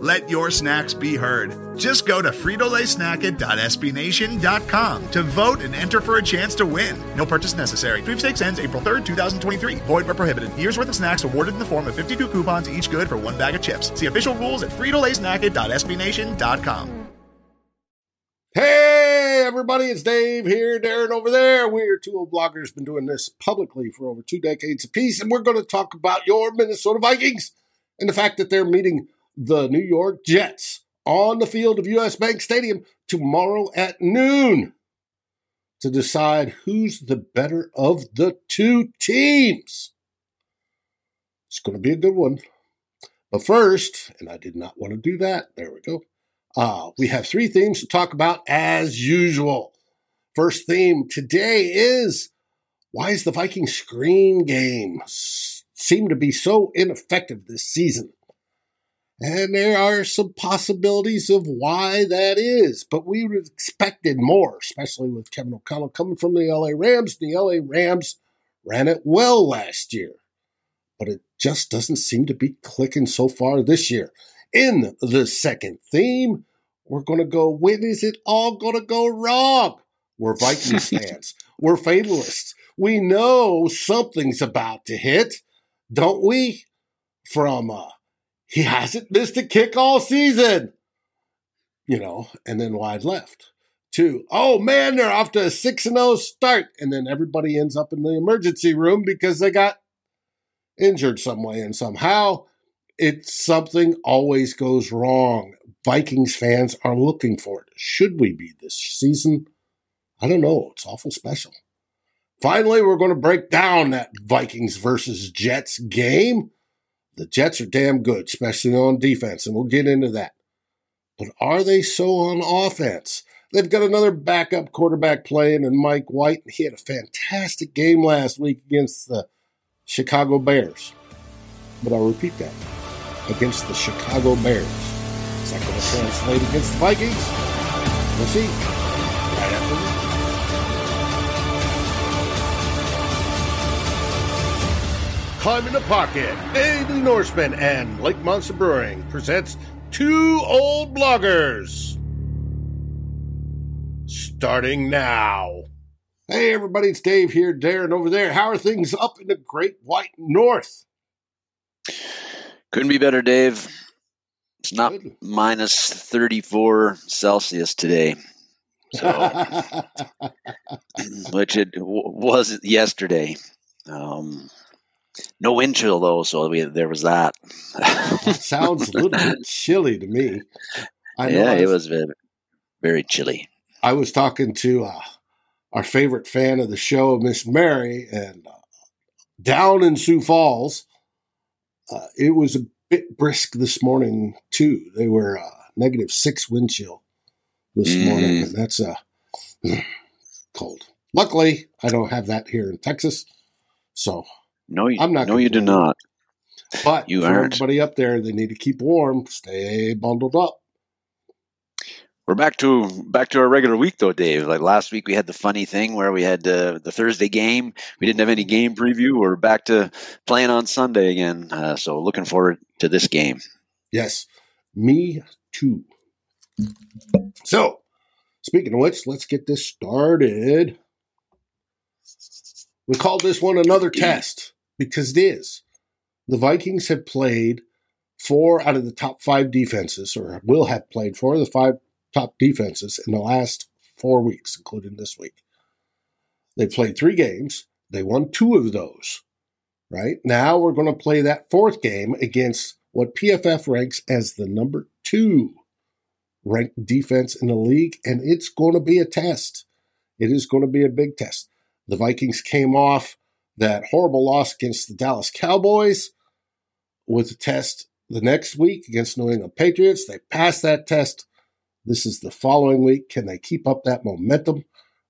Let your snacks be heard. Just go to fritolaysnacket.sbnation.com to vote and enter for a chance to win. No purchase necessary. Sweepstakes ends April 3rd, 2023. Void where prohibited. Year's worth of snacks awarded in the form of 52 coupons, each good for one bag of chips. See official rules at fritolaysnacket.sbnation.com. Hey, everybody, it's Dave here, Darren over there. We're two old bloggers, been doing this publicly for over two decades apiece, and we're going to talk about your Minnesota Vikings and the fact that they're meeting the New York Jets on the field of US Bank Stadium tomorrow at noon to decide who's the better of the two teams. It's going to be a good one. But first, and I did not want to do that, there we go. Uh, we have three themes to talk about as usual. First theme today is why is the Viking screen game seem to be so ineffective this season? And there are some possibilities of why that is, but we expected more, especially with Kevin O'Connell coming from the LA Rams. The LA Rams ran it well last year, but it just doesn't seem to be clicking so far this year. In the second theme, we're going to go, when is it all going to go wrong? We're Vikings fans. We're fatalists. We know something's about to hit, don't we? From uh, he hasn't missed a kick all season. You know, and then wide left. Two, oh man, they're off to a 6 and 0 start. And then everybody ends up in the emergency room because they got injured some way and somehow. It's something always goes wrong. Vikings fans are looking for it. Should we be this season? I don't know. It's awful special. Finally, we're going to break down that Vikings versus Jets game. The Jets are damn good, especially on defense, and we'll get into that. But are they so on offense? They've got another backup quarterback playing, and Mike White. He had a fantastic game last week against the Chicago Bears. But I'll repeat that against the Chicago Bears. Is that going to translate against the Vikings? We'll see. Right after this. Climbing the Pocket, Daily Norseman, and Lake Monster Brewing presents Two Old Bloggers. Starting now. Hey, everybody, it's Dave here, Darren over there. How are things up in the Great White North? Couldn't be better, Dave. It's not Good. minus 34 Celsius today. So, which it w- was yesterday. Um, no wind chill though, so we, there was that. Sounds a little bit chilly to me. I know yeah, it was, was very, very chilly. I was talking to uh, our favorite fan of the show, Miss Mary, and uh, down in Sioux Falls, uh, it was a bit brisk this morning too. They were uh, negative six wind chill this Mm. morning, and that's uh, cold. Luckily, I don't have that here in Texas, so No, you, I'm not no, you do not. But You aren't. everybody up there, they need to keep warm, stay bundled up. We're back to back to our regular week though, Dave. Like last week, we had the funny thing where we had uh, the Thursday game. We didn't have any game preview. We're back to playing on Sunday again. Uh, so looking forward to this game. Yes, me too. So, speaking of which, let's get this started. We called this one another test because it is. The Vikings have played four out of the top five defenses, or will have played four of the five top defenses in the last four weeks, including this week. They played three games. They won two of those. Right now, we're going to play that fourth game against what PFF ranks as the number two ranked defense in the league, and it's going to be a test. It is going to be a big test. The Vikings came off that horrible loss against the Dallas Cowboys with a test the next week against New England Patriots. They passed that test. This is the following week. Can they keep up that momentum?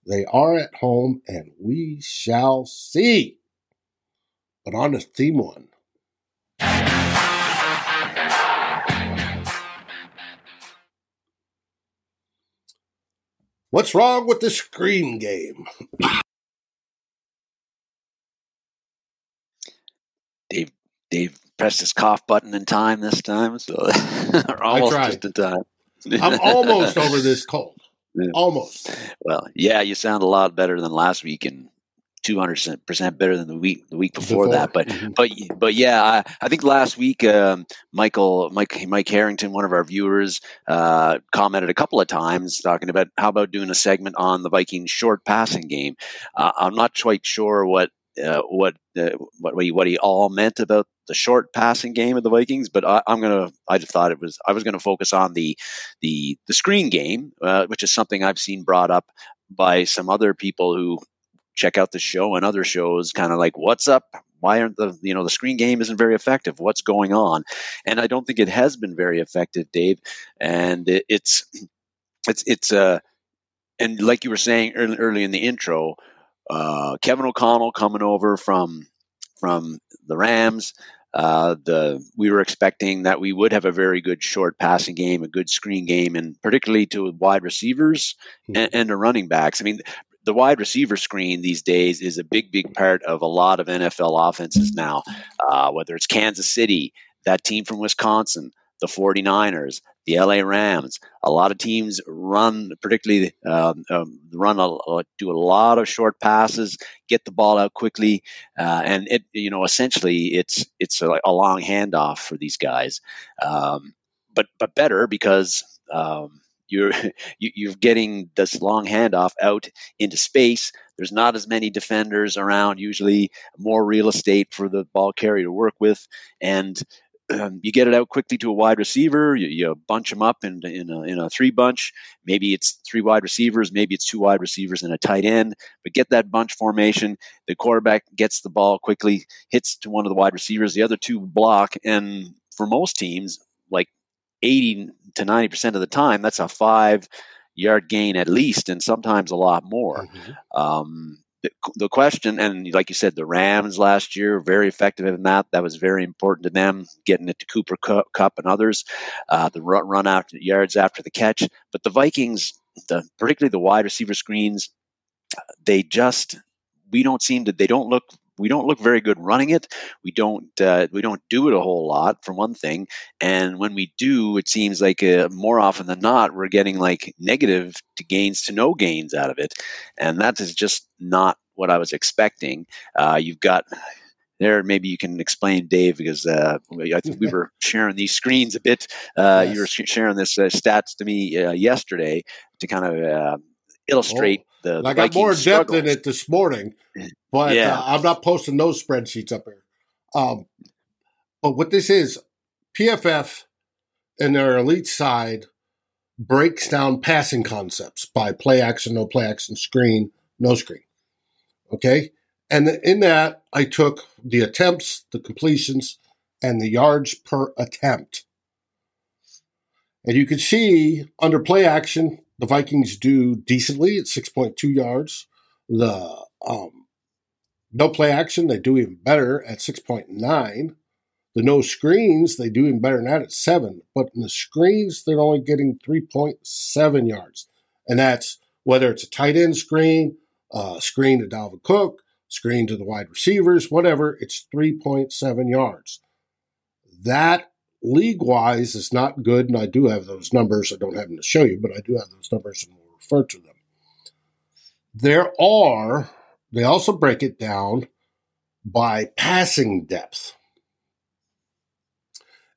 They are at home, and we shall see. But on to theme one. What's wrong with the screen game? Dave pressed his cough button in time this time, so almost just in time. I'm almost over this cold. Yeah. Almost. Well, yeah, you sound a lot better than last week, and two hundred percent better than the week the week before, before. that. But mm-hmm. but but yeah, I, I think last week um, Michael Mike Mike Harrington, one of our viewers, uh, commented a couple of times talking about how about doing a segment on the Vikings short passing game. Uh, I'm not quite sure what uh, what, uh, what what he all meant about the short passing game of the Vikings, but I, am gonna. I just thought it was. I was gonna focus on the the the screen game, uh, which is something I've seen brought up by some other people who check out the show and other shows kind of like what's up why aren't the you know the screen game isn't very effective what's going on and i don't think it has been very effective dave and it, it's it's it's uh and like you were saying early, early in the intro uh, kevin o'connell coming over from from the rams uh, the we were expecting that we would have a very good short passing game, a good screen game, and particularly to wide receivers mm-hmm. and, and the running backs. I mean, the wide receiver screen these days is a big, big part of a lot of NFL offenses now, uh, whether it's Kansas City, that team from Wisconsin, the 49ers, the LA Rams. A lot of teams run, particularly um, um, run a, do a lot of short passes, get the ball out quickly, uh, and it you know essentially it's it's a, a long handoff for these guys, um, but but better because. Um, you're you, are getting this long handoff out into space. There's not as many defenders around. Usually, more real estate for the ball carrier to work with, and um, you get it out quickly to a wide receiver. You, you bunch them up in, in, a, in a three bunch. Maybe it's three wide receivers. Maybe it's two wide receivers and a tight end. But get that bunch formation. The quarterback gets the ball quickly, hits to one of the wide receivers. The other two block. And for most teams, like 80 to 90% of the time, that's a five yard gain at least, and sometimes a lot more. Mm-hmm. Um, the, question, and like you said, the Rams last year, very effective in that. That was very important to them, getting it to Cooper Kupp and others, uh, the run, run out yards after the catch. But the Vikings, the, particularly the wide receiver screens, they just we don't seem to they don't look we don't look very good running it. We don't uh, we don't do it a whole lot for one thing, and when we do, it seems like uh, more often than not we're getting like negative to gains to no gains out of it, and that is just not what I was expecting. Uh, you've got there maybe you can explain dave because uh, i think we were sharing these screens a bit uh, yes. you were sharing this uh, stats to me uh, yesterday to kind of uh, illustrate oh, the i got more depth in it this morning but yeah. uh, I'm not posting those spreadsheets up here. Um, but what this is, PFF and their elite side breaks down passing concepts by play action, no play action, screen, no screen. Okay. And in that, I took the attempts, the completions, and the yards per attempt. And you can see under play action, the Vikings do decently at 6.2 yards. The um, no play action, they do even better at 6.9. The no screens, they do even better than that at 7. But in the screens, they're only getting 3.7 yards. And that's whether it's a tight end screen, uh, screen to Dalvin Cook, screen to the wide receivers, whatever, it's 3.7 yards. That league wise is not good. And I do have those numbers. I don't have them to show you, but I do have those numbers and we'll refer to them. There are they also break it down by passing depth.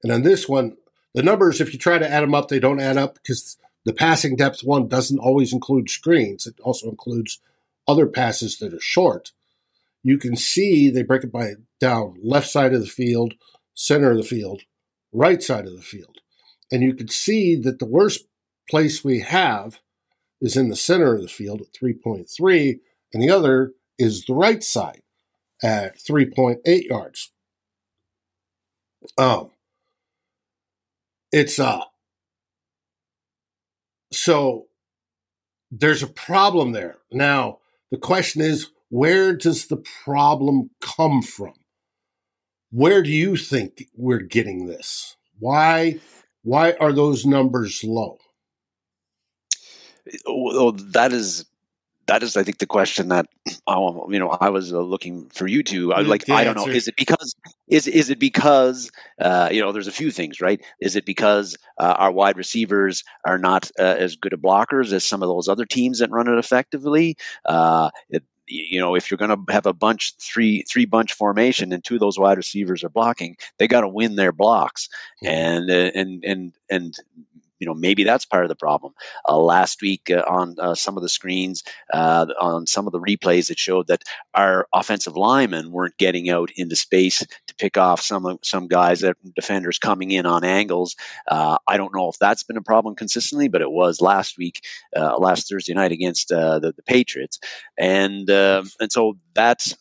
And on this one, the numbers, if you try to add them up, they don't add up because the passing depth one doesn't always include screens. It also includes other passes that are short. You can see they break it by down left side of the field, center of the field, right side of the field. And you can see that the worst place we have is in the center of the field at 3.3, and the other is the right side at 3.8 yards. Um, it's uh so there's a problem there. Now, the question is where does the problem come from? Where do you think we're getting this? Why why are those numbers low? Well, that is that is, I think, the question that um, you know I was uh, looking for you to. I like, I don't know. Is it because is is it because uh, you know? There's a few things, right? Is it because uh, our wide receivers are not uh, as good at blockers as some of those other teams that run it effectively? Uh, it, you know, if you're going to have a bunch three three bunch formation and two of those wide receivers are blocking, they got to win their blocks, mm-hmm. and uh, and and and you know maybe that's part of the problem. Uh, last week uh, on uh, some of the screens, uh, on some of the replays, it showed that our offensive linemen weren't getting out into space pick off some some guys that defenders coming in on angles. Uh, I don't know if that's been a problem consistently, but it was last week, uh, last Thursday night against the, the Patriots, and and so that's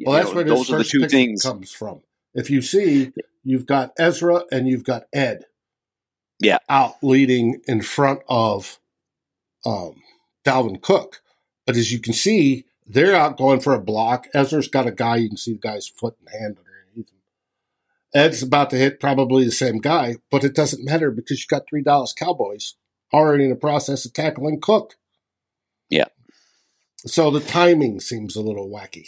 well, that's know, where those are the two things comes from. If you see, you've got Ezra and you've got Ed yeah, out leading in front of um, Dalvin Cook. But as you can see, they're out going for a block. Ezra's got a guy. You can see the guy's foot and hand. Ed's about to hit probably the same guy, but it doesn't matter because you've got three Dallas Cowboys already in the process of tackling Cook. Yeah. So the timing seems a little wacky.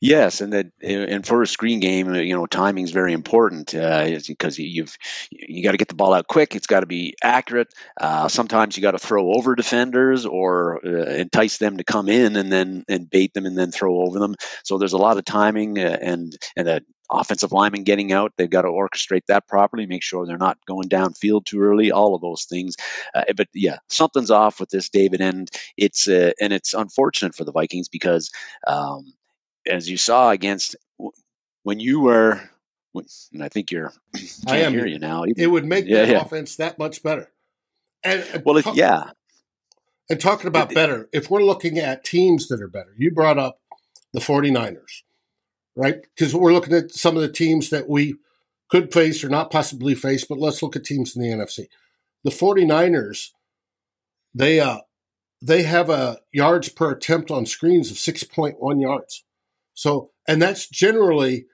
Yes, and that and for a screen game, you know, timing is very important uh, because you've you got to get the ball out quick. It's got to be accurate. Uh, sometimes you got to throw over defenders or uh, entice them to come in and then and bait them and then throw over them. So there's a lot of timing uh, and and that offensive lineman getting out. They've got to orchestrate that properly, make sure they're not going downfield too early. All of those things. Uh, but yeah, something's off with this, David, and it's uh, and it's unfortunate for the Vikings because. Um, as you saw against when you were, and I think you're, I am, hear you now. It would make yeah, the yeah. offense that much better. And, and well, talk, yeah. And talking about it, better, if we're looking at teams that are better, you brought up the 49ers, right? Because we're looking at some of the teams that we could face or not possibly face, but let's look at teams in the NFC. The 49ers, they uh they have a yards per attempt on screens of 6.1 yards. So, and that's generally,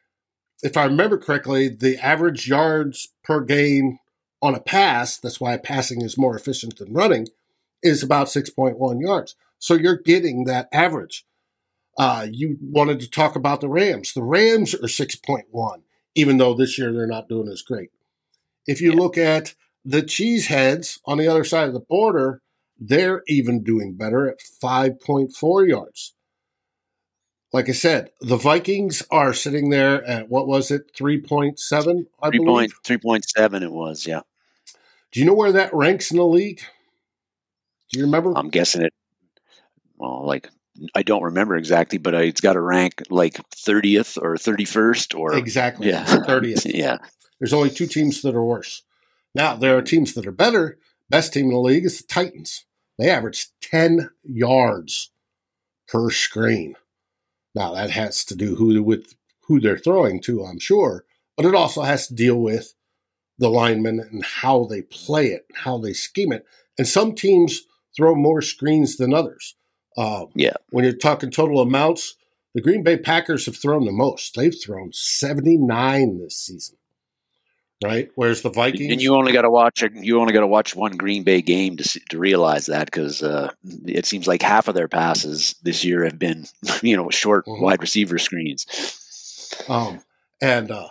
if I remember correctly, the average yards per gain on a pass, that's why passing is more efficient than running, is about 6.1 yards. So you're getting that average. Uh, you wanted to talk about the Rams. The Rams are 6.1, even though this year they're not doing as great. If you look at the Cheeseheads on the other side of the border, they're even doing better at 5.4 yards like I said, the Vikings are sitting there at what was it, three point seven? I 3. believe three point seven. It was, yeah. Do you know where that ranks in the league? Do you remember? I'm guessing it. Well, like I don't remember exactly, but it's got to rank like 30th or 31st or exactly yeah 30th. yeah. There's only two teams that are worse. Now there are teams that are better. Best team in the league is the Titans. They average 10 yards per screen. Now that has to do who with who they're throwing to, I'm sure, but it also has to deal with the linemen and how they play it, how they scheme it. And some teams throw more screens than others. Um, yeah. When you're talking total amounts, the Green Bay Packers have thrown the most. They've thrown 79 this season right? Whereas the Vikings, and you only got to watch a, you only got to watch one Green Bay game to to realize that because uh, it seems like half of their passes this year have been you know short mm-hmm. wide receiver screens. Um, and uh,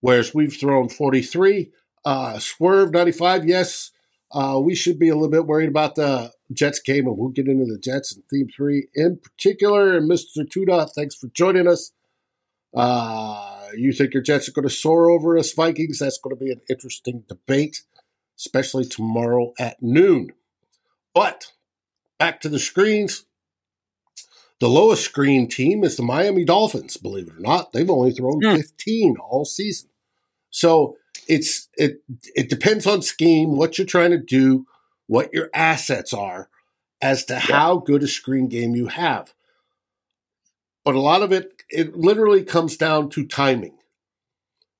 whereas we've thrown forty three, uh, swerve ninety five, yes. Uh, we should be a little bit worried about the Jets game, and we'll get into the Jets and theme three in particular. And Mr. Tuda, thanks for joining us. Uh, you think your Jets are going to soar over us Vikings? That's going to be an interesting debate, especially tomorrow at noon. But back to the screens. The lowest screen team is the Miami Dolphins, believe it or not. They've only thrown mm. 15 all season. So it's it it depends on scheme, what you're trying to do, what your assets are, as to yeah. how good a screen game you have. But a lot of it, it literally comes down to timing.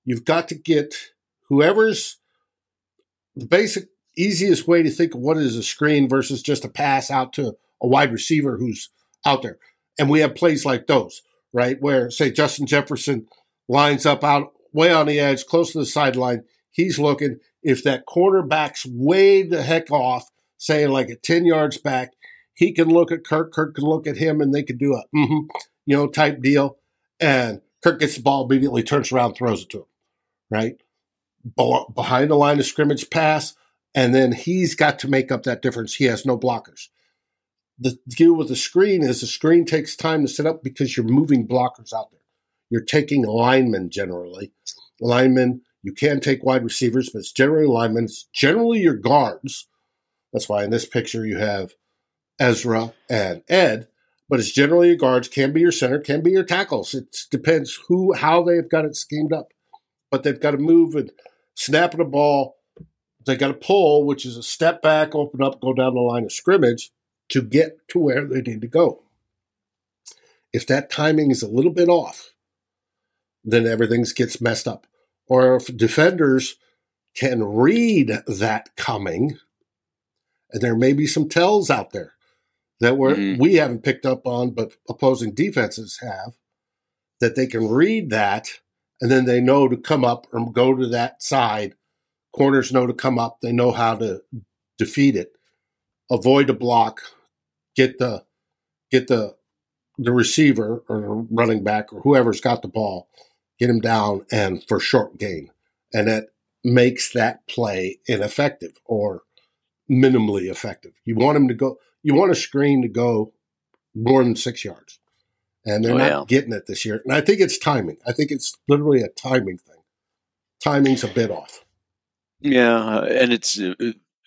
You've got to get whoever's the basic easiest way to think of what is a screen versus just a pass out to a wide receiver who's out there. And we have plays like those, right? Where say Justin Jefferson lines up out way on the edge, close to the sideline. He's looking. If that cornerback's way the heck off, say like at 10 yards back, he can look at Kirk, Kirk can look at him, and they can do a mm-hmm, you know, type deal. And Kirk gets the ball immediately, turns around, throws it to him, right? Behind the line of scrimmage pass, and then he's got to make up that difference. He has no blockers. The deal with the screen is the screen takes time to set up because you're moving blockers out there. You're taking linemen generally. Linemen, you can take wide receivers, but it's generally linemen. It's generally your guards. That's why in this picture you have Ezra and Ed, but it's generally your guards, can be your center, can be your tackles. It depends who, how they've got it schemed up. But they've got to move and snap the ball. They got to pull, which is a step back, open up, go down the line of scrimmage to get to where they need to go. If that timing is a little bit off, then everything gets messed up. Or if defenders can read that coming, and there may be some tells out there that we're, mm-hmm. we haven't picked up on, but opposing defenses have, that they can read that and then they know to come up or go to that side. Corners know to come up. They know how to defeat it, avoid a block, get the get the the receiver or running back or whoever's got the ball, get him down and for short gain, and that makes that play ineffective or minimally effective. You want him to go. You want a screen to go more than six yards, and they're not getting it this year. And I think it's timing. I think it's literally a timing thing. Timing's a bit off. Yeah, and it's uh,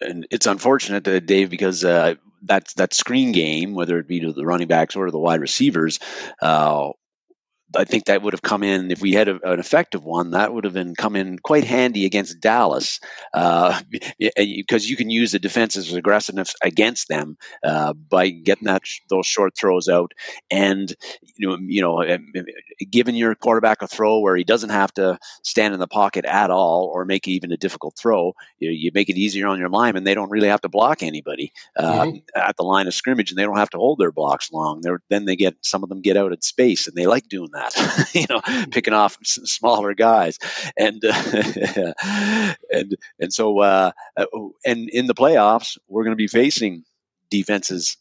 and it's unfortunate, uh, Dave, because uh, that that screen game, whether it be to the running backs or the wide receivers, uh, I think that would have come in if we had a, an effective one. That would have been come in quite handy against Dallas uh, because you can use the defense's aggressiveness against them uh, by getting that those short throws out and you know you know giving your quarterback a throw where he doesn't have to stand in the pocket at all or make even a difficult throw. You, you make it easier on your line, and They don't really have to block anybody uh, mm-hmm. at the line of scrimmage, and they don't have to hold their blocks long. They're, then they get some of them get out in space, and they like doing that that, you know, picking off smaller guys, and uh, and and so uh, uh, and in the playoffs, we're going to be facing defenses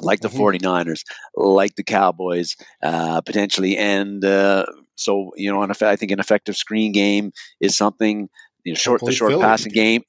like the mm-hmm. 49ers, like the Cowboys, uh, potentially, and uh, so you know, I think an effective screen game is something. You know, short the short passing game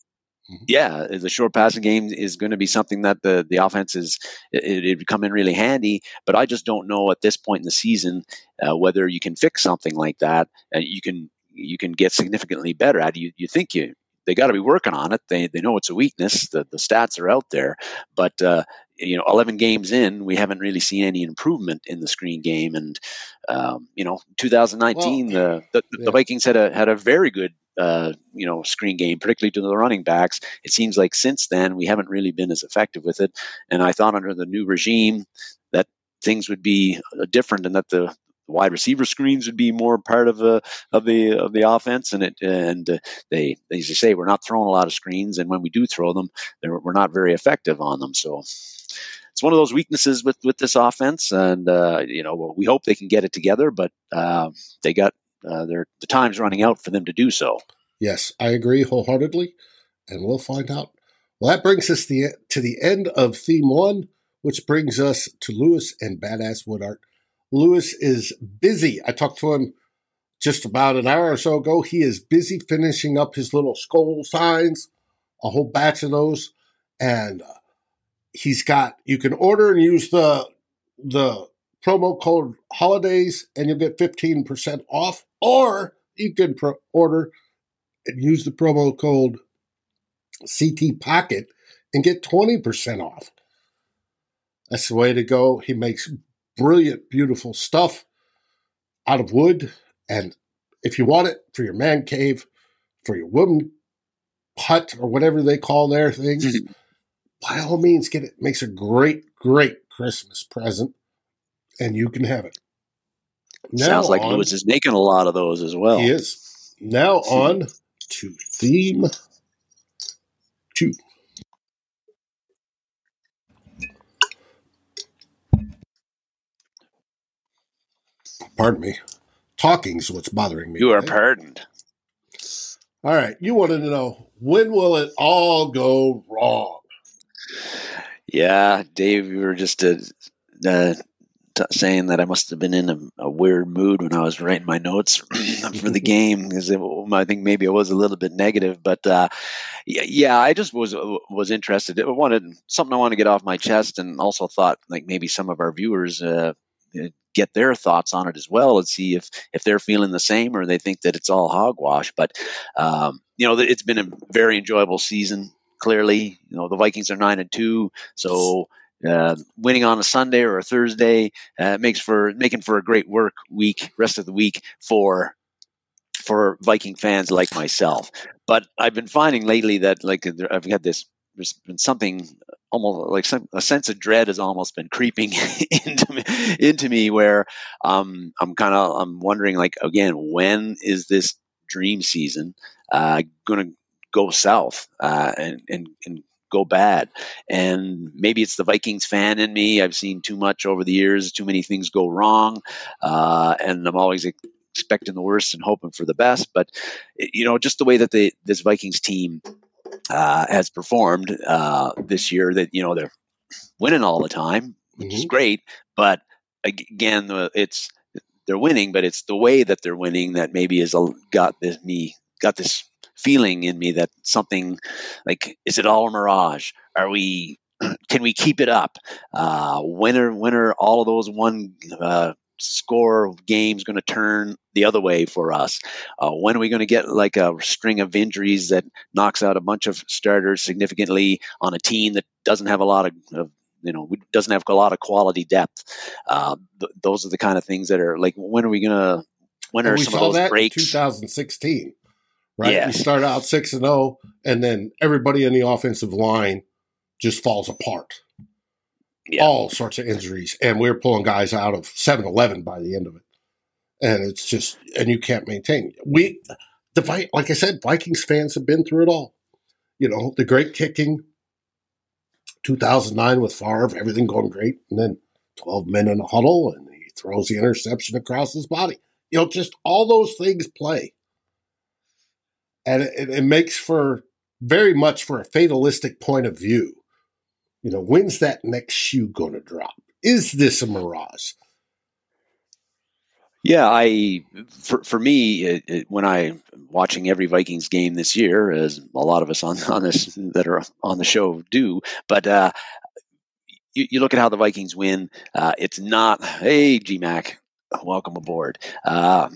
Mm-hmm. Yeah, the short passing game is going to be something that the the offense is it, it come in really handy. But I just don't know at this point in the season uh, whether you can fix something like that. And you can you can get significantly better at it. You you think you they got to be working on it. They they know it's a weakness. The the stats are out there, but uh, you know, 11 games in, we haven't really seen any improvement in the screen game. And um, you know, 2019, well, the, the, yeah. the Vikings had a had a very good uh, you know screen game, particularly to the running backs. It seems like since then we haven't really been as effective with it. And I thought under the new regime that things would be uh, different and that the wide receiver screens would be more part of the of the of the offense and it and uh, they as you say we're not throwing a lot of screens and when we do throw them we're not very effective on them so it's one of those weaknesses with with this offense and uh, you know we hope they can get it together but uh, they got uh, the time's running out for them to do so. Yes, I agree wholeheartedly, and we'll find out. Well, that brings us the, to the end of theme one, which brings us to Lewis and Badass Wood Art. Lewis is busy. I talked to him just about an hour or so ago. He is busy finishing up his little skull signs, a whole batch of those, and uh, he's got. You can order and use the the promo code holidays, and you'll get fifteen percent off. Or you can pro- order and use the promo code CT Pocket and get 20% off. That's the way to go. He makes brilliant, beautiful stuff out of wood. And if you want it for your man cave, for your woman hut, or whatever they call their things, mm-hmm. by all means, get it. it. Makes a great, great Christmas present, and you can have it. Now Sounds like on, Lewis is making a lot of those as well. He is. Now on to theme two. Pardon me. Talking's what's bothering me. You are today. pardoned. All right. You wanted to know when will it all go wrong? Yeah, Dave, you were just uh, uh, t- saying that I must have been in a, a weird mood when I was writing my notes for the game because I think maybe I was a little bit negative, but uh, yeah, I just was was interested. I wanted something I want to get off my chest, and also thought like maybe some of our viewers uh, get their thoughts on it as well and see if if they're feeling the same or they think that it's all hogwash. But um, you know, it's been a very enjoyable season. Clearly, you know the Vikings are nine and two, so uh, winning on a Sunday or a Thursday uh, makes for making for a great work week, rest of the week for for Viking fans like myself. But I've been finding lately that like I've had this there's been something almost like some, a sense of dread has almost been creeping into me, into me where um, I'm kind of I'm wondering like again when is this dream season uh, going to go south uh, and, and and go bad? And maybe it's the Vikings fan in me. I've seen too much over the years too many things go wrong uh, and I'm always expecting the worst and hoping for the best but you know just the way that this Vikings team uh, has performed uh, this year. That you know they're winning all the time, which is Mhm. great. But again, the- it's they're winning, but it's the way that they're winning that maybe has a- got this me got this feeling in me that something like is it all a mirage? Are we? Can we keep it up? Uh, when are when are all of those one uh, score games going to turn the other way for us? Uh, when are we going to get like a string of injuries that knocks out a bunch of starters significantly on a team that doesn't have a lot of, of you know doesn't have a lot of quality depth? Uh, th- those are the kind of things that are like when are we going to when are we some of saw those that in breaks? 2016, right? Yes. We start out 6 and 0, and then everybody in the offensive line just falls apart. Yeah. All sorts of injuries. And we're pulling guys out of 7 11 by the end of it. And it's just, and you can't maintain. We, the Vi- like I said, Vikings fans have been through it all. You know, the great kicking, 2009 with Favre, everything going great. And then 12 men in a huddle, and he throws the interception across his body. You know, just all those things play. And it, it makes for very much for a fatalistic point of view. You know, when's that next shoe going to drop? Is this a mirage? Yeah, I for for me it, it, when I'm watching every Vikings game this year, as a lot of us on on this that are on the show do, but uh, you, you look at how the Vikings win. Uh, it's not hey GMAC, welcome aboard. Uh,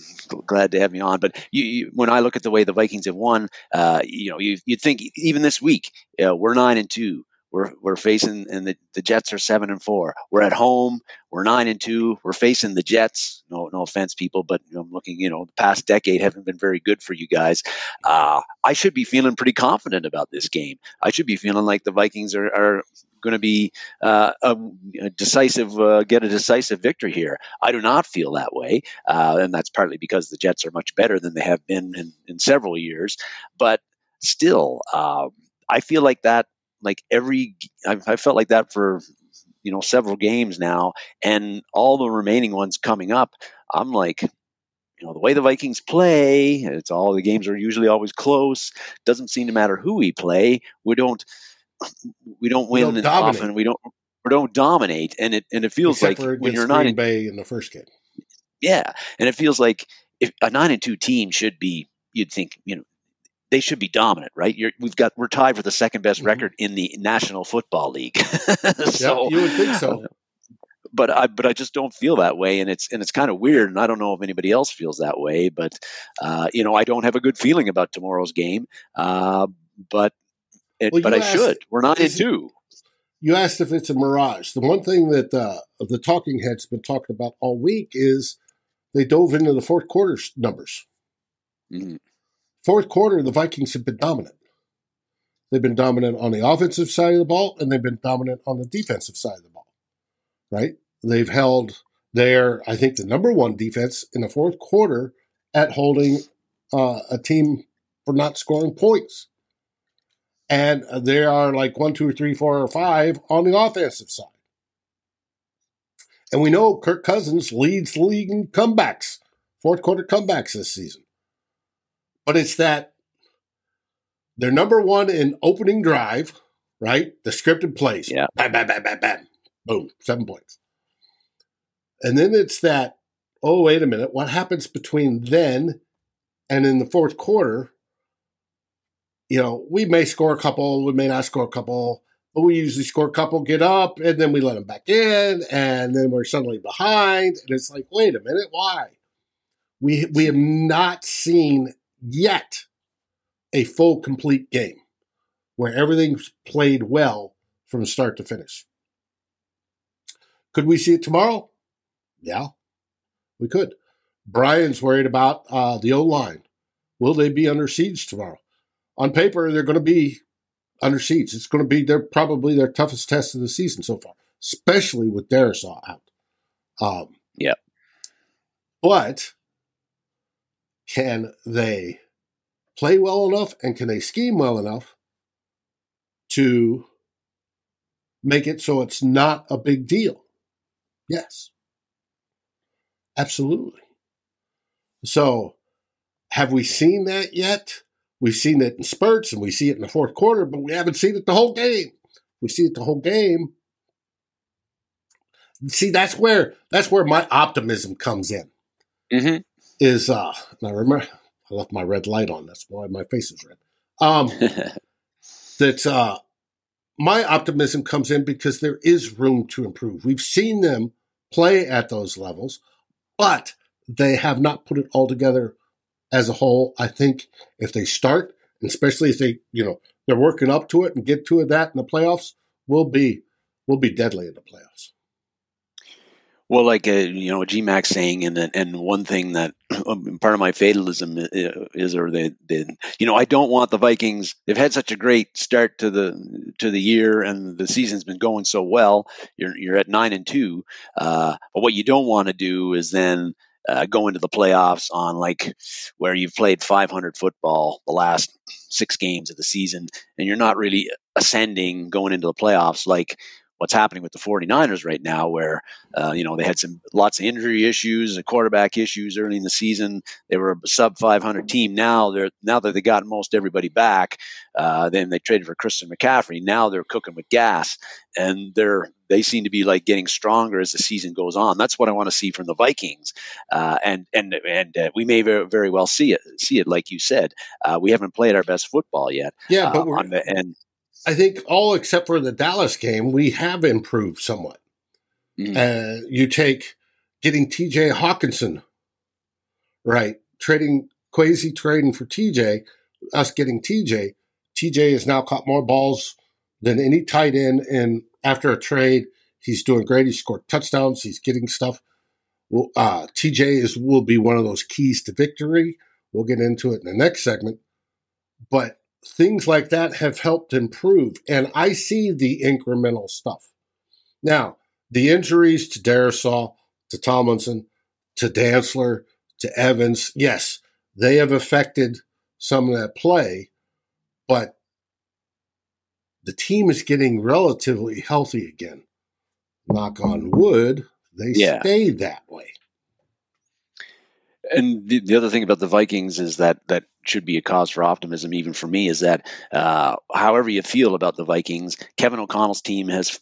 glad to have you on. But you, you, when I look at the way the Vikings have won, uh, you know, you, you'd think even this week uh, we're nine and two. We're, we're facing and the, the Jets are seven and four. We're at home. We're nine and two. We're facing the Jets. No no offense, people, but I'm looking. You know, the past decade haven't been very good for you guys. Uh, I should be feeling pretty confident about this game. I should be feeling like the Vikings are, are going to be uh, a, a decisive, uh, get a decisive victory here. I do not feel that way, uh, and that's partly because the Jets are much better than they have been in, in several years. But still, uh, I feel like that. Like every, I've, I felt like that for you know several games now, and all the remaining ones coming up. I'm like, you know, the way the Vikings play, it's all the games are usually always close. Doesn't seem to matter who we play. We don't we don't We win don't often. We don't we don't dominate, and it and it feels Except like when you're not in, Bay in the first game. yeah, and it feels like if a nine and two team should be, you'd think you know they should be dominant, right? You're, we've got we're tied for the second best Mhm. record in the National Football League. Yeah, you would think so. but I but I just don't feel that way, and it's and it's kind of weird, and I don't know if anybody else feels that way, but uh, you know I don't have a good feeling about tomorrow's game, uh, but it, Well, but I asked- should. We're not it- two. You asked if it's a mirage. The one thing that uh, the talking heads been talking about all week is they dove into the fourth quarter numbers. Mhm. Fourth quarter, the Vikings have been dominant. They've been dominant on the offensive side of the ball, and they've been dominant on the defensive side of the ball. Right? They've held their, I think, the number one defense in the fourth quarter at holding uh, a team for not scoring points. And they are like one, two, three, four, or five on the offensive side. And we know Kirk Cousins leads the league in comebacks, fourth quarter comebacks this season. But it's that they're number one in opening drive, right? The scripted plays. Yeah. Bam, bam, bam, bam, bam. Boom, seven points. And then it's that, oh, wait a minute, what happens between then and in the fourth quarter? You know, we may score a couple, we may not score a couple, but we usually score a couple, get up, and then we let them back in, and then we're suddenly behind. And it's like, wait a minute, why? We, we have not seen yet a full, complete game where everything's played well from start to finish. Could we see it tomorrow? Yeah, we could. Brian's worried about uh, the O line. Will they be under siege tomorrow? On paper, they're going to be under siege. It's going to be their probably their toughest test of the season so far, especially with Darrisaw out. Um, yeah. But can they play well enough and can they scheme well enough to make it so it's not a big deal? Yes. Absolutely. So, have we seen that yet? We've seen it in spurts and we see it in the fourth quarter, but we haven't seen it the whole game. We see it the whole game. See, that's where that's where my optimism comes in. Mm-hmm. Is uh, I remember I left my red light on. That's why my face is red. Um, that uh, my optimism comes in because there is room to improve. We've seen them play at those levels, but they have not put it all together as a whole. I think if they start, especially if they, you know, they're working up to it and get to it that in the playoffs, we'll be we'll be deadly in the playoffs. Well, like uh, you know, GMAC saying, and and one thing that um, part of my fatalism is, or they, they, you know, I don't want the Vikings. They've had such a great start to the to the year, and the season's been going so well. You're you're at nine and two, uh, but what you don't want to do is then uh, go into the playoffs on like where you've played 500 football the last six games of the season, and you're not really ascending going into the playoffs like what's happening with the 49ers right now, where uh, you know they had some lots of injury issues, quarterback issues early in the season. They were a sub 500 team. Now they're now that they got most everybody back, uh, then they traded for Christian McCaffrey. Now they're cooking with gas, and they're they seem to be like getting stronger as the season goes on. That's what I want to see from the Vikings, uh, and and and uh, we may very, very well see it. See it like you said. Uh, we haven't played our best football yet. Yeah, but uh, we're, the, and I think all except for the Dallas game, we have improved somewhat. Mhm. Uh, you take getting TJ Hockenson, right? Trading Quasi trading for TJ, us getting TJ. TJ has now caught more balls than any tight end, and after a trade, he's doing great. He scored touchdowns. He's getting stuff. Well, uh, TJ is will be one of those keys to victory. We'll get into it in the next segment, but things like that have helped improve, and I see the incremental stuff. Now, the injuries to Darrisaw, to Tomlinson, to Dantzler, to Evans, yes, they have affected some of that play, but the team is getting relatively healthy again. Knock on wood, they Yeah. stayed that way. And the, the other thing about the Vikings is that that should be a cause for optimism, even for me, is that uh, however you feel about the Vikings, Kevin O'Connell's team has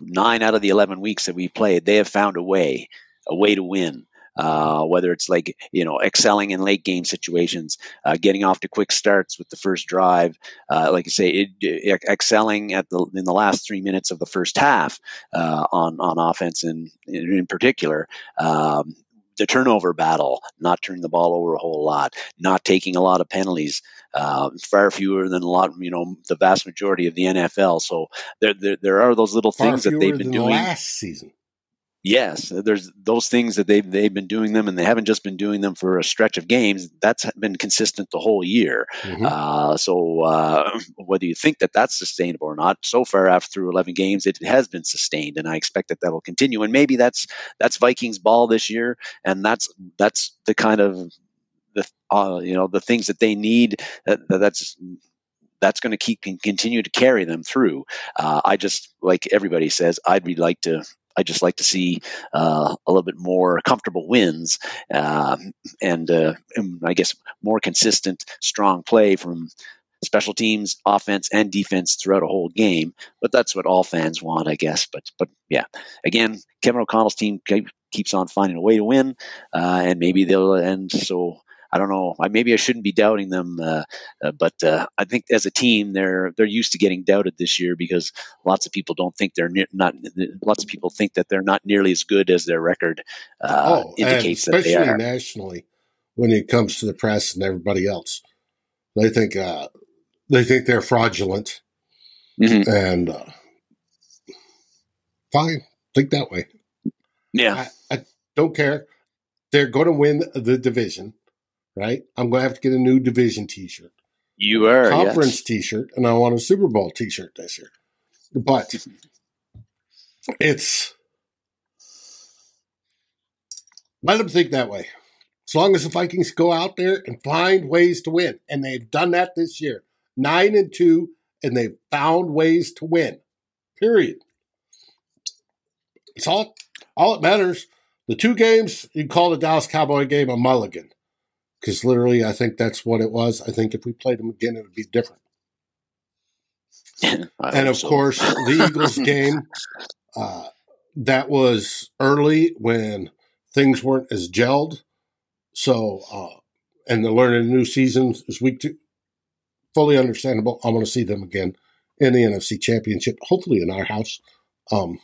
nine out of the 11 weeks that we played, they have found a way, a way to win. Uh, whether it's like you know excelling in late game situations, uh, getting off to quick starts with the first drive, uh, like I say, it, it- excelling at the in the last three minutes of the first half uh, on on offense, and in, in particular, um, the turnover battle, not turning the ball over a whole lot, not taking a lot of penalties, uh, far fewer than a lot, you know, the vast majority of the NFL. So there, there, there are those little Far things that they've been doing. last season. Yes, there's those things that they've they've been doing them, and they haven't just been doing them for a stretch of games. That's been consistent the whole year. Mhm. Uh, so uh, whether you think that that's sustainable or not, so far after through 11 games, it has been sustained, and I expect that that'll continue. And maybe that's that's Vikings ball this year, and that's that's the kind of the uh, you know the things that they need. That, that's that's going to keep continue to carry them through. Uh, I just like everybody says, I'd be like to. I just like to see uh, a little bit more comfortable wins, um, and, uh, and I guess more consistent, strong play from special teams, offense, and defense throughout a whole game. But that's what all fans want, I guess. But but yeah, again, Kevin O'Connell's team keeps on finding a way to win, uh, and maybe they'll end. So I don't know. I, maybe I shouldn't be doubting them, uh, uh, but uh, I think as a team, they're they're used to getting doubted this year because lots of people don't think they're ne- not. Lots of people think that they're not nearly as good as their record uh, oh, indicates that they are. Especially nationally, when it comes to the press and everybody else, they think uh, they think they're fraudulent, mm-hmm. and uh, fine, think that way. Yeah, I, I don't care. They're going to win the division right? I'm going to have to get a new division T-shirt. You are conference yes. T-shirt, and I want a Super Bowl T-shirt this year. But it's let them think that way. As long as the Vikings go out there and find ways to win, and they've done that this year, nine and two, and they've found ways to win. Period. It's all all that matters. The two games you call the Dallas Cowboy game a mulligan because literally, I think that's what it was. I think if we played them again, it would be different. and of so. course, the Eagles game uh, that was early when things weren't as gelled. So, uh, and the learning new season is week two. Fully understandable. I want to see them again in the NFC Championship, hopefully in our house. Um,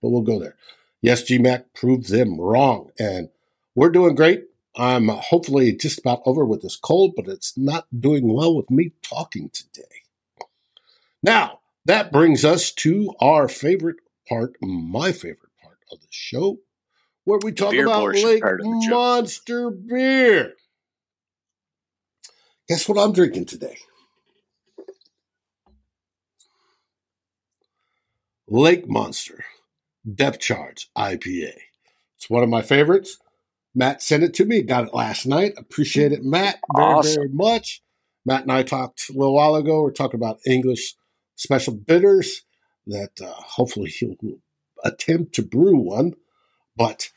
but we'll go there. Yes, GMAC proved them wrong, and we're doing great. I'm uh, hopefully just about over with this cold, but it's not doing well with me talking today. Now, that brings us to our favorite part, my favorite part of the show, where we talk about Lake Monster beer. Guess what I'm drinking today? Lake Monster Depth Charge IPA. It's one of my favorites. Matt sent it to me. Got it last night. Appreciate it, Matt, very, awesome. very much. Matt and I talked a little while ago. We're talking about English special bitters that uh, hopefully he'll attempt to brew one. But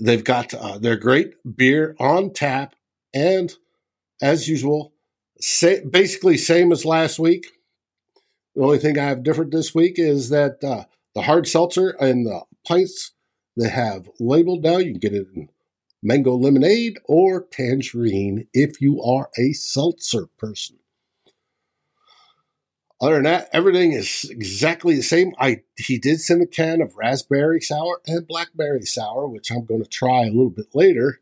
they've got uh, their great beer on tap. And as usual, say, basically same as last week. The only thing I have different this week is that uh, the hard seltzer and the pints they have labeled now. You can get it in mango lemonade, or tangerine if you are a seltzer person. Other than that, everything is exactly the same. I he did send a can of raspberry sour and blackberry sour, which I'm going to try a little bit later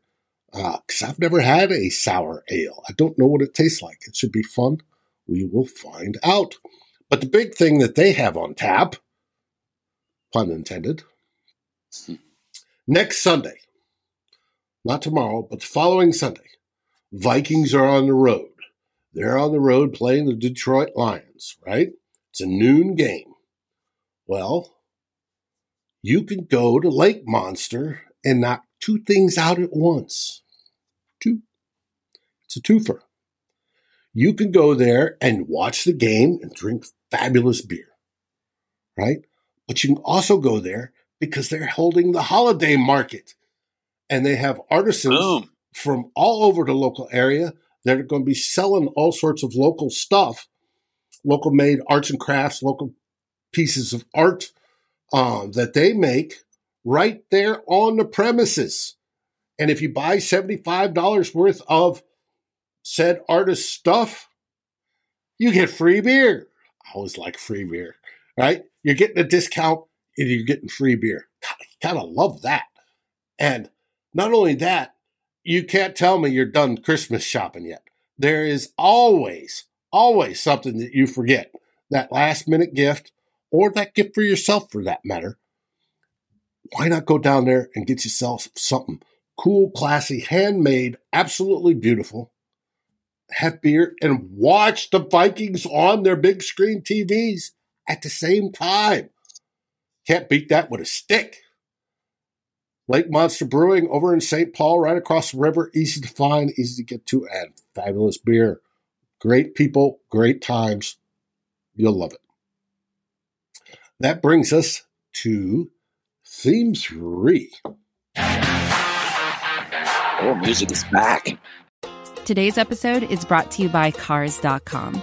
because uh, I've never had a sour ale. I don't know what it tastes like. It should be fun. We will find out. But the big thing that they have on tap, pun intended, next Sunday, not tomorrow, but the following Sunday, Vikings are on the road. They're on the road playing the Detroit Lions, right? It's a noon game. Well, you can go to Lake Monster and knock two things out at once. Two. It's a twofer. You can go there and watch the game and drink fabulous beer, right? But you can also go there because they're holding the holiday market and they have artisans Boom. from all over the local area that are going to be selling all sorts of local stuff, local made arts and crafts, local pieces of art um, that they make right there on the premises. And if you buy $75 worth of said artist stuff, you get free beer. I always like free beer, right? You're getting a discount and you're getting free beer. Kind of love that. And not only that, you can't tell me you're done Christmas shopping yet. There is always, always something that you forget. That last minute gift, or that gift for yourself for that matter. Why not go down there and get yourself something cool, classy, handmade, absolutely beautiful? Have beer and watch the Vikings on their big screen TVs at the same time. Can't beat that with a stick. Lake Monster Brewing over in St. Paul, right across the river. Easy to find, easy to get to, and fabulous beer. Great people, great times. You'll love it. That brings us to theme three. Oh, music is back. Today's episode is brought to you by Cars.com.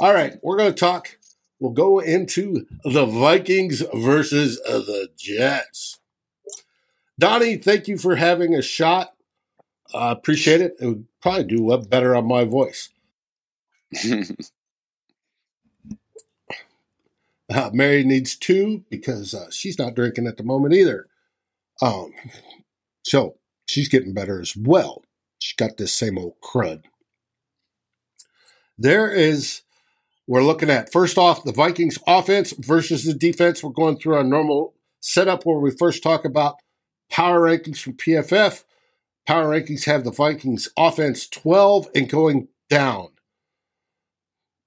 All right, we're going to talk. We'll go into the Vikings versus the Jets. Donnie, thank you for having a shot. I uh, appreciate it. It would probably do better on my voice. uh, Mary needs two because uh, she's not drinking at the moment either. Um, so she's getting better as well. She's got this same old crud. There is we're looking at first off the Vikings offense versus the defense. We're going through our normal setup where we first talk about power rankings from PFF. Power rankings have the Vikings offense 12 and going down.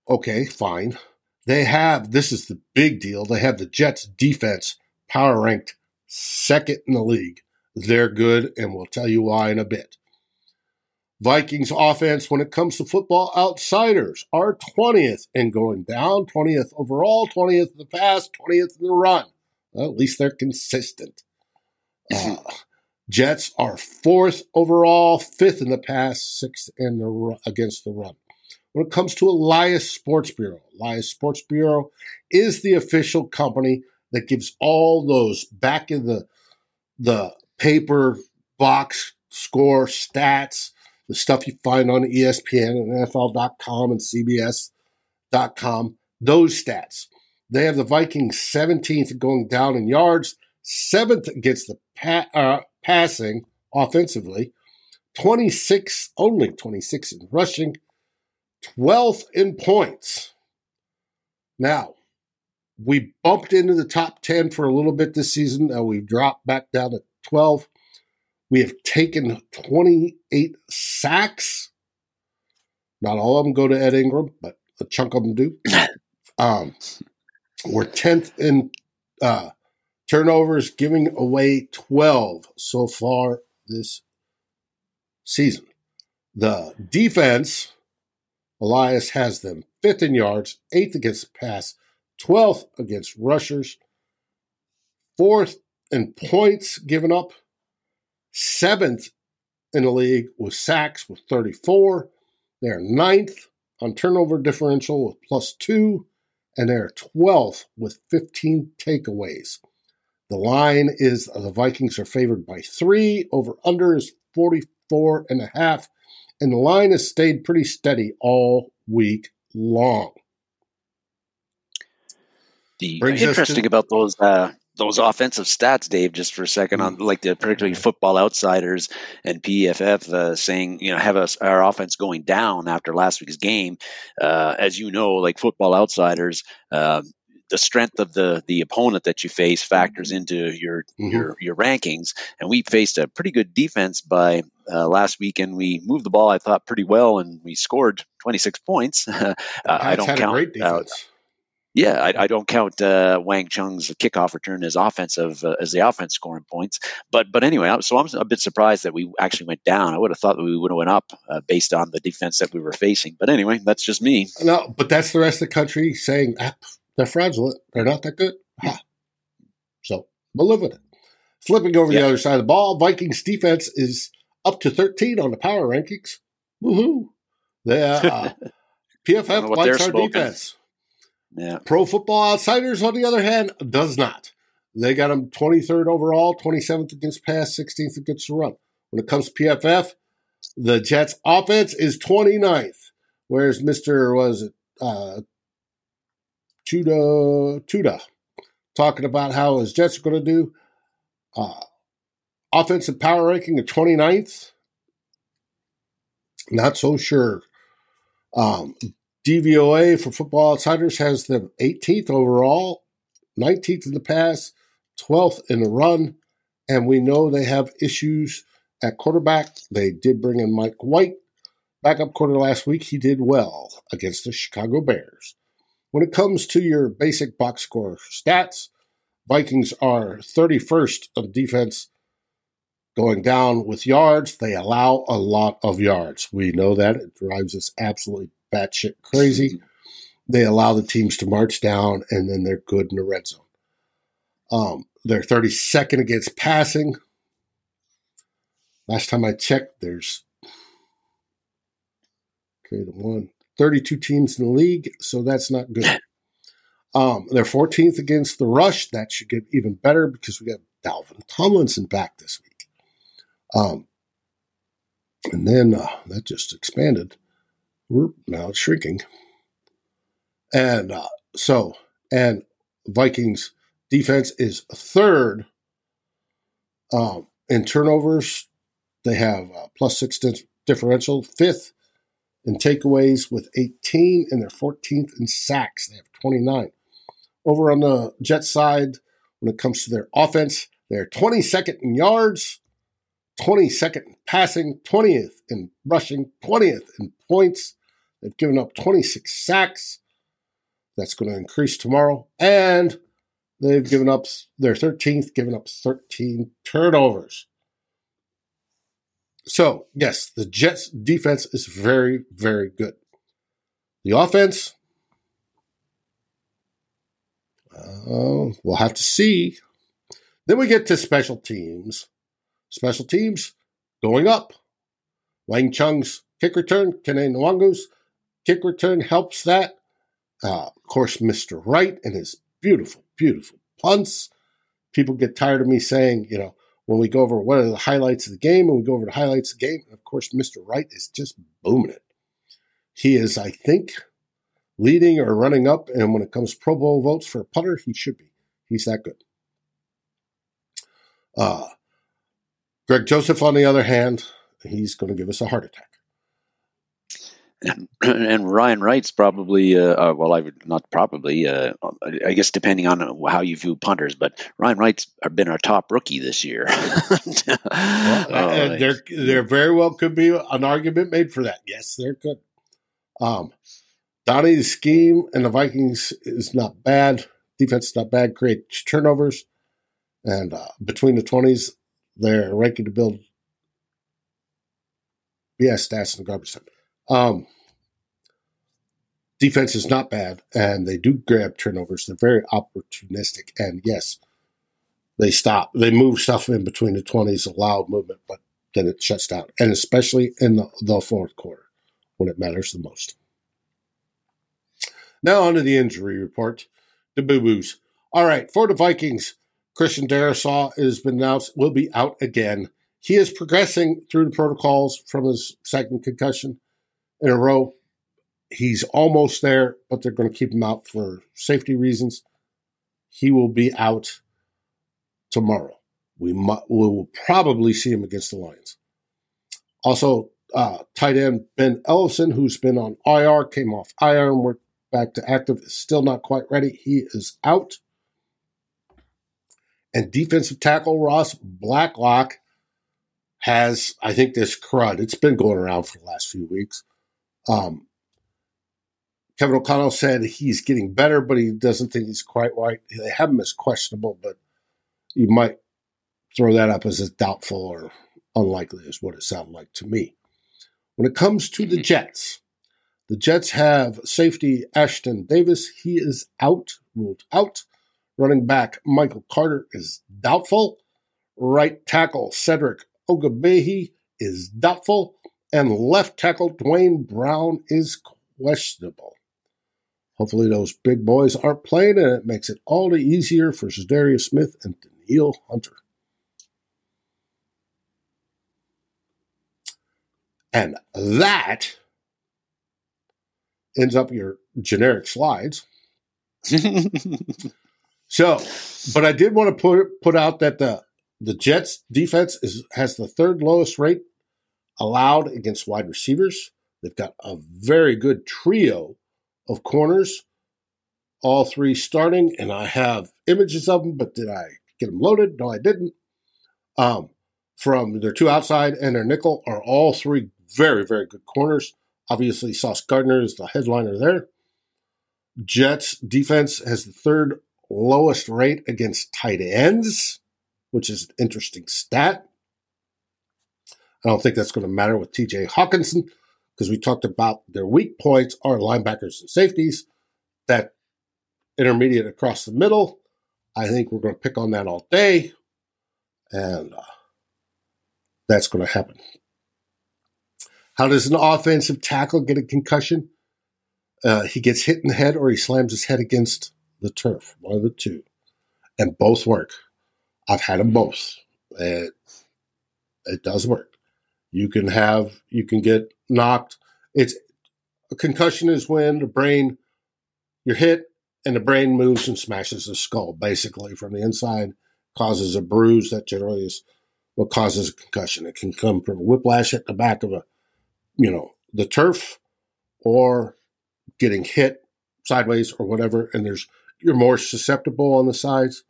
Okay, fine. They have, this is the big deal, they have the Jets defense power ranked second in the league. They're good, and we'll tell you why in a bit. Vikings offense, when it comes to football outsiders, are 20th and going down, 20th overall, 20th in the pass, 20th in the run. Well, at least they're consistent. Uh, Jets are fourth overall, fifth in the pass, sixth in the against the run. When it comes to Elias Sports Bureau, Elias Sports Bureau is the official company that gives all those back in the the paper box score stats the stuff you find on ESPN and NFL.com and CBS.com, those stats. They have the Vikings 17th going down in yards, seventh against the pa- uh, passing offensively, 26, only 26 in rushing, 12th in points. Now, we bumped into the top 10 for a little bit this season. and we dropped back down to 12. We have taken 28 sacks. Not all of them go to Ed Ingram, but a chunk of them do. Um, we're 10th in uh, turnovers, giving away 12 so far this season. The defense, Elias has them fifth in yards, eighth against pass, 12th against rushers, fourth in points given up, seventh in the league with sacks with 34. They're ninth on turnover differential with plus two, and they're 12th with 15 takeaways. The line is the Vikings are favored by three. Over under is 44 and a half. And the line has stayed pretty steady all week long. The Brings interesting to, about those uh, those offensive stats, Dave, just for a second on mm. like the particularly Football Outsiders and PFF uh, saying you know have us our offense going down after last week's game. Uh, as you know, like Football Outsiders. Uh, the strength of the the opponent that you face factors mm-hmm. into your mm-hmm. your your rankings, and we faced a pretty good defense by uh, last week, and we moved the ball. I thought pretty well, and we scored 26 points. uh, I don't count. Yeah, I, I don't count uh, Wang Chung's kickoff return as offensive uh, as the offense scoring points. But but anyway, so I'm a bit surprised that we actually went down. I would have thought that we would have went up uh, based on the defense that we were facing. But anyway, that's just me. No, but that's the rest of the country saying ah, they're fraudulent. They're not that good. Ha. So we'll live with it. Flipping over yeah. the other side of the ball, Vikings defense is up to 13 on the power rankings. Woohoo! The uh, PFF likes our smoking. defense. Yeah. Pro Football Outsiders, on the other hand, does not. They got them 23rd overall, 27th against pass, 16th against the run. When it comes to PFF, the Jets' offense is 29th, whereas Mr. was it uh, Tuda Tuda talking about how his Jets are going to do. Uh, offensive power ranking of 29th. Not so sure. Um, DVOA for Football Outsiders has them 18th overall, 19th in the pass, 12th in the run, and we know they have issues at quarterback. They did bring in Mike White, backup quarter last week. He did well against the Chicago Bears. When it comes to your basic box score stats, Vikings are 31st on defense going down with yards. They allow a lot of yards. We know that. It drives us absolutely batshit crazy. They allow the teams to march down, and then they're good in the red zone. Um, they're 32nd against passing. Last time I checked, there's okay, the one 32 teams in the league, so that's not good. Um, they're 14th against the rush. That should get even better because we got Dalvin Tomlinson back this week. Um, and then uh, that just expanded. Now it's shrinking. And uh, so, and Vikings defense is third um, in turnovers. They have uh, plus six differential, fifth in takeaways with 18, and they're 14th in sacks. They have 29. Over on the Jet side, when it comes to their offense, they're 22nd in yards, 22nd in passing, 20th in rushing, 20th in points. They've given up 26 sacks. That's going to increase tomorrow. And they've given up their 13th, given up 13 turnovers. So, yes, the Jets' defense is very, very good. The offense, uh, we'll have to see. Then we get to special teams. Special teams going up. Wang Chung's kick return, Kene Nwangwu's kick return helps that. Uh, of course, Mr. Wright and his beautiful, beautiful punts. People get tired of me saying, you know, when we go over what are the highlights of the game and we go over the highlights of the game, of course, Mr. Wright is just booming it. He is, I think, leading or running up, and when it comes Pro Bowl votes for a punter, he should be. He's that good. Uh, Greg Joseph, on the other hand, he's going to give us a heart attack. And, and Ryan Wright's probably, uh, uh, well, I would not probably, uh, I guess depending on how you view punters, but Ryan Wright's been our top rookie this year. well, oh, there, there very well could be an argument made for that. Yes, there could. Um, Donnie's scheme and the Vikings is not bad. Defense is not bad. Create turnovers, and uh, between the twenties, they're ranking to build. Yeah, stats in the garbage time. Um, defense is not bad, and they do grab turnovers. They're very opportunistic, and yes, they stop. They move stuff in between the twenties, allow movement, but then it shuts down, and especially in the, the fourth quarter when it matters the most. Now on to the injury report. The boo boos. All right, for the Vikings, Christian Darrisaw has been announced will be out again. He is progressing through the protocols from his second concussion in a row. He's almost there, but they're going to keep him out for safety reasons. He will be out tomorrow. We, mu- we will probably see him against the Lions. Also, uh, tight end Ben Ellefson, who's been on IR, came off IR and we're back to active, is still not quite ready. He is out. And defensive tackle Ross Blacklock has, I think, this crud. It's been going around for the last few weeks. Um, Kevin O'Connell said he's getting better, but he doesn't think he's quite right. They have him as questionable, but you might throw that up as a doubtful or unlikely, is what it sounded like to me. When it comes to the Jets, the Jets have safety Ashtyn Davis. He is out, ruled out. Running back Michael Carter is doubtful. Right tackle Cedric Ogbuehi is doubtful and left tackle Duane Brown is questionable. Hopefully, those big boys aren't playing, and it makes it all the easier for Za'Darius Smith and Danielle Hunter. And that ends up your generic slides. so, but I did want to put put out that the the Jets defense is has the third lowest rate allowed against wide receivers. They've got a very good trio of corners, all three starting, and I have images of them, but did I get them loaded? No, I didn't. Um, from their two outside and their nickel are all three very, very good corners. Obviously, Sauce Gardner is the headliner there. Jets defense has the third lowest rate against tight ends, which is an interesting stat. I don't think that's going to matter with TJ Hockenson because we talked about their weak points are linebackers and safeties. That intermediate across the middle, I think we're going to pick on that all day. And uh, that's going to happen. How does an offensive tackle get a concussion? Uh, he gets hit in the head or he slams his head against the turf, one of the two. And both work. I've had them both. It, it does work. You can have, you can get knocked. It's a concussion is when the brain, you're hit and the brain moves and smashes the skull basically from the inside, causes a bruise that generally is what causes a concussion. It can come from a whiplash at the back of a, you know, the turf or getting hit sideways or whatever. And there's, you're more susceptible on the sides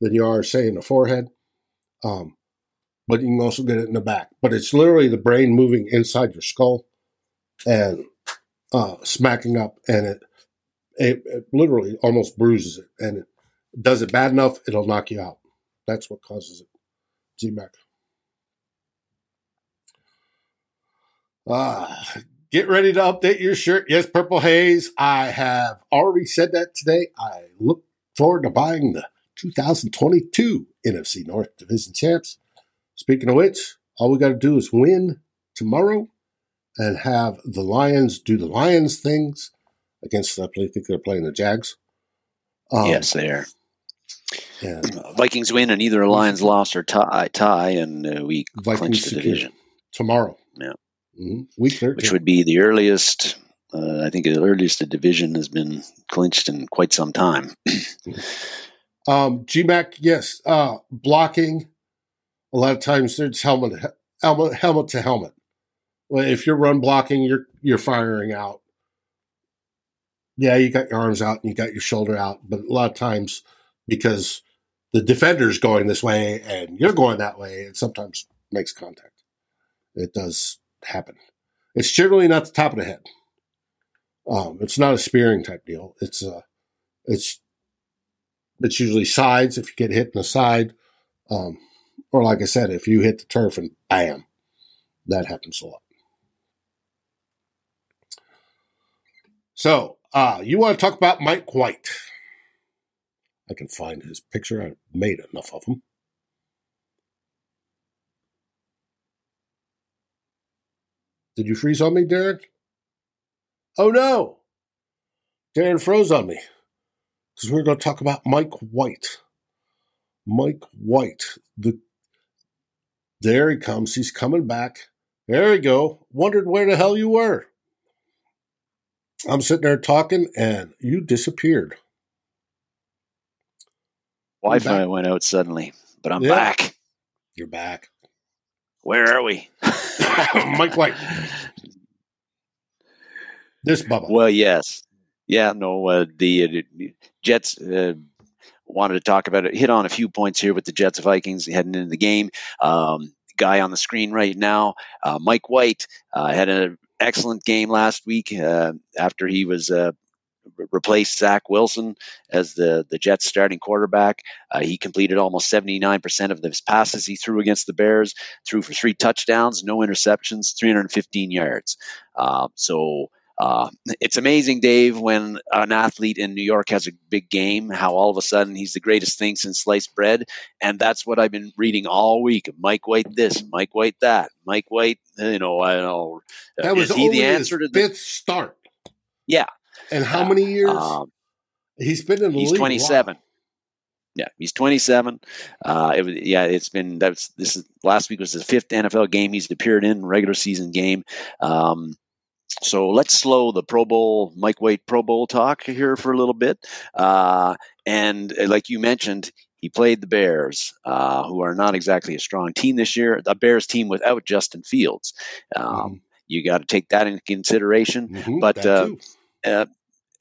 than you are, say, in the forehead. Um, but you can also get it in the back. But it's literally the brain moving inside your skull and uh, smacking up, and it, it, it literally almost bruises it. And it does it bad enough, it'll knock you out. That's what causes it. G-Mac. Ah, get ready to update your shirt. Yes, Purple Haze. I have already said that today. I look forward to buying the 2022 NFC North Division champs. Speaking of which, all we got to do is win tomorrow and have the Lions do the Lions things against, I think they're playing the Jags. Um, yes, they are. Uh, Vikings win, and either Lions lost or tie, tie and uh, we Vikings clinch the division tomorrow. Yeah, mm-hmm. week thirteen, which would be the earliest. Uh, I think the earliest the division has been clinched in quite some time. um, GMAC, yes, uh, blocking a lot of times it's helmet helmet helmet to helmet. If you're run blocking, you're you're firing out. Yeah, you got your arms out and you got your shoulder out, but a lot of times because the defender's going this way and you're going that way, it sometimes makes contact. It does happen. It's generally not the top of the head. Um, it's not a spearing type deal. It's uh, it's it's usually sides. If you get hit in the side, um, or like I said, if you hit the turf and bam, that happens a lot. So, uh, you want to talk about Mike White? I can find his picture. I made enough of them. Did you freeze on me, Darren? Oh no! Darren froze on me. Because we're going to talk about Mike White. Mike White, the there he comes. He's coming back. There we go. Wondered where the hell you were. I'm sitting there talking and you disappeared. Wi Fi went out suddenly, but I'm yeah. back. You're back. Where are we? Mike White. This bubble. Well, yes. Yeah, no, uh, the uh, Jets uh, wanted to talk about it, hit on a few points here with the Jets Vikings heading into the game. Um, guy on the screen right now, uh, Mike White, uh, had an excellent game last week uh, after he was uh, replaced Zach Wilson as the, the Jets starting quarterback. Uh, he completed almost 79% of his passes he threw against the Bears, threw for three touchdowns, no interceptions, 315 yards. Uh, so uh, it's amazing, Dave, when an athlete in New York has a big game, how all of a sudden he's the greatest thing since sliced bread. And that's what I've been reading all week. Mike White this, Mike White that, Mike White, you know, I don't know. That was he the answer to the fifth start. Yeah. And how many years? Um, he's been in the he's league. 27. Yeah, he's 27. Uh, it was, yeah, it's been that's this is last week was the fifth NFL game he's appeared in regular season game. Um, so let's slow the Pro Bowl, Mike White Pro Bowl talk here for a little bit. Uh, and uh, like you mentioned, he played the Bears, uh, who are not exactly a strong team this year. The Bears team without Justin Fields. Um, mm-hmm. You got to take that into consideration. Mm-hmm, but uh, uh,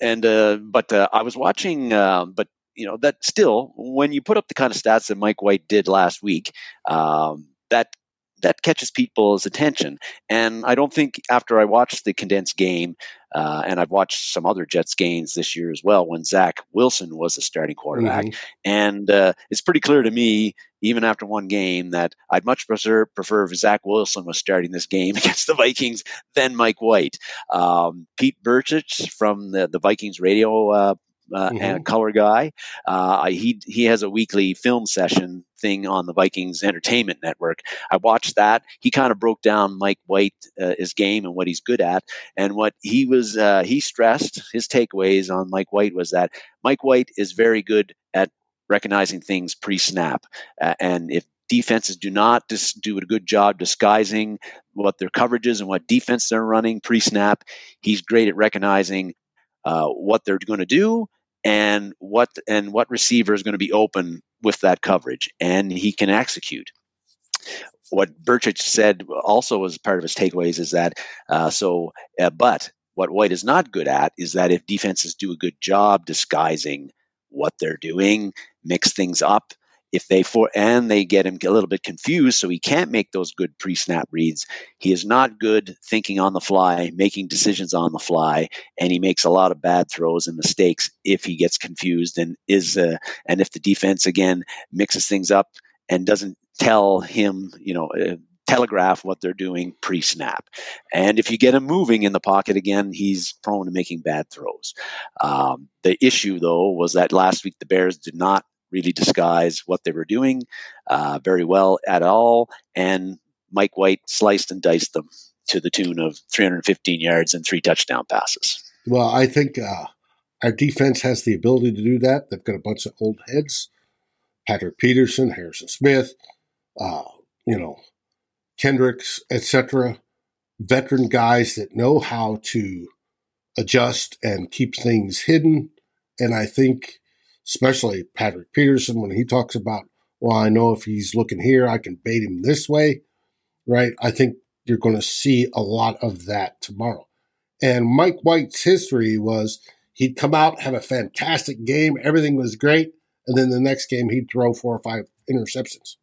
and uh, but uh, I was watching, uh, but you know that still, when you put up the kind of stats that Mike White did last week, um, that that catches people's attention. And I don't think after I watched the condensed game, uh, and I've watched some other Jets games this year as well when Zach Wilson was a starting quarterback, mm-hmm. and uh, it's pretty clear to me, even after one game, that I'd much prefer, prefer if Zach Wilson was starting this game against the Vikings than Mike White. Um, Pete Bercich from the, the Vikings radio uh, uh, mm-hmm. color guy. Uh, he he has a weekly film session thing on the Vikings Entertainment Network. I watched that. He kind of broke down Mike White uh, his game and what he's good at, and what he was uh, he stressed his takeaways on Mike White was that Mike White is very good at recognizing things pre-snap, uh, and if defenses do not dis- do a good job disguising what their coverage is and what defense they're running pre-snap. He's great at recognizing uh, what they're going to do and what and what receiver is going to be open with that coverage, and he can execute. What Bercich said also as part of his takeaways is that uh, so, uh, but what White is not good at is that if defenses do a good job disguising what they're doing, mix things up, if they for and they get him a little bit confused so he can't make those good pre-snap reads. He is not good thinking on the fly making decisions on the fly and he makes a lot of bad throws and mistakes if he gets confused and is uh, and if the defense again mixes things up and doesn't tell him you know uh, telegraph what they're doing pre-snap. And if you get him moving in the pocket again he's prone to making bad throws. Um, the issue though was that last week the bears did not really disguise what they were doing uh, very well at all. And Mike White sliced and diced them to the tune of 315 yards and three touchdown passes. Well, I think uh, our defense has the ability to do that. They've got a bunch of old heads Patrick Peterson, Harrison Smith, uh, you know, Kendricks, etc. Veteran guys that know how to adjust and keep things hidden. And I think especially Patrick Peterson when he talks about, well, I know if he's looking here, I can bait him this way, right? I think you're going to see a lot of that tomorrow. And Mike White's history was he'd come out, have a fantastic game, everything was great, and then the next game he'd throw four or five interceptions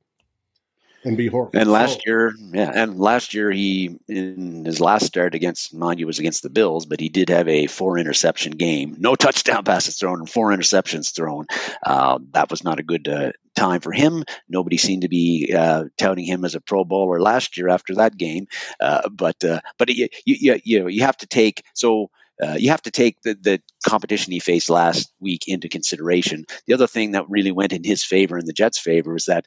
and be horrible. And last year, yeah, and last year he in his last start against, mind you, was against the Bills, but he did have a four interception game, no touchdown passes thrown, and four interceptions thrown. Uh, that was not a good uh, time for him. Nobody seemed to be uh, touting him as a Pro Bowler last year after that game, uh, but uh, but you, you you you have to take so. Uh, you have to take the, the competition he faced last week into consideration. The other thing that really went in his favor and the Jets' favor is that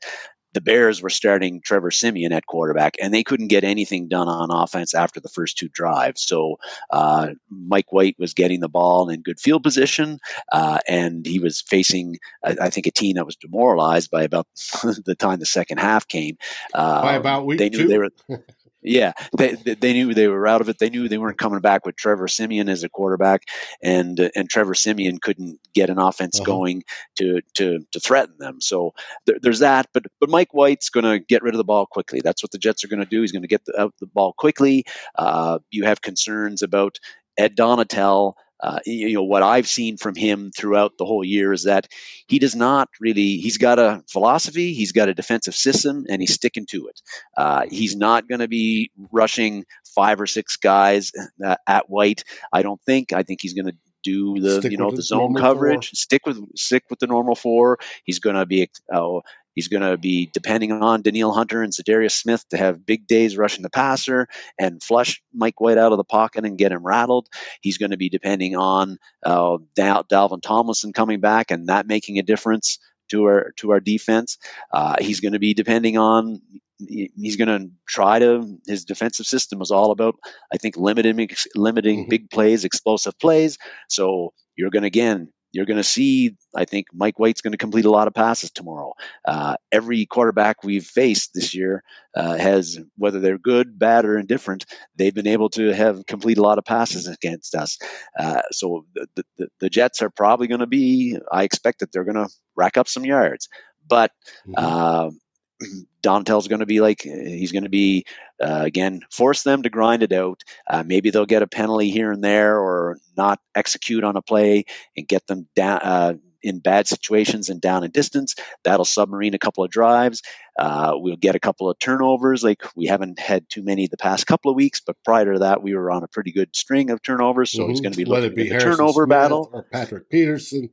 the Bears were starting Trevor Siemian at quarterback, and they couldn't get anything done on offense after the first two drives. So uh, Mike White was getting the ball in good field position, uh, and he was facing, I, I, think, a team that was demoralized by about the time the second half came. Uh, by about week they knew two? they were. Yeah, they, they knew they were out of it. They knew they weren't coming back with Trevor Siemian as a quarterback, and and Trevor Siemian couldn't get an offense uh-huh. going to to to threaten them. So there, there's that. But but Mike White's going to get rid of the ball quickly. That's what the Jets are going to do. He's going to get the, out the ball quickly. Uh, you have concerns about Ed Donatell uh, you know what I've seen from him throughout the whole year is that he does not really. He's got a philosophy, he's got a defensive system, and he's sticking to it. Uh, he's not going to be rushing five or six guys uh, at White. I don't think. I think he's going to do the stick you know the zone coverage. Four. Stick with stick with the normal four. He's going to be uh, He's going to be depending on Danielle Hunter and Za'Darius Smith to have big days rushing the passer and flush Mike White out of the pocket and get him rattled. He's going to be depending on uh, Dal- Dalvin Tomlinson coming back and that making a difference to our to our defense. Uh, he's going to be depending on. He's going to try to. His defensive system was all about, I think, limiting limiting mm-hmm. big plays, explosive plays. So you're going to again you're going to see, I think Mike White's going to complete a lot of passes tomorrow. Uh, every quarterback we've faced this year uh, has, whether they're good, bad, or indifferent, they've been able to have complete a lot of passes against us. Uh, so the, the, the Jets are probably going to be, I expect that they're going to rack up some yards. but mm-hmm. uh, Donatell's going to be like he's going to be uh, again force them to grind it out. Uh, maybe they'll get a penalty here and there, or not execute on a play and get them down uh, in bad situations and down in distance. That'll submarine a couple of drives. Uh, we'll get a couple of turnovers. Like we haven't had too many the past couple of weeks, but prior to that, we were on a pretty good string of turnovers. So mm-hmm. it's going to be looking be at the turnover Smith battle or Patrick Peterson.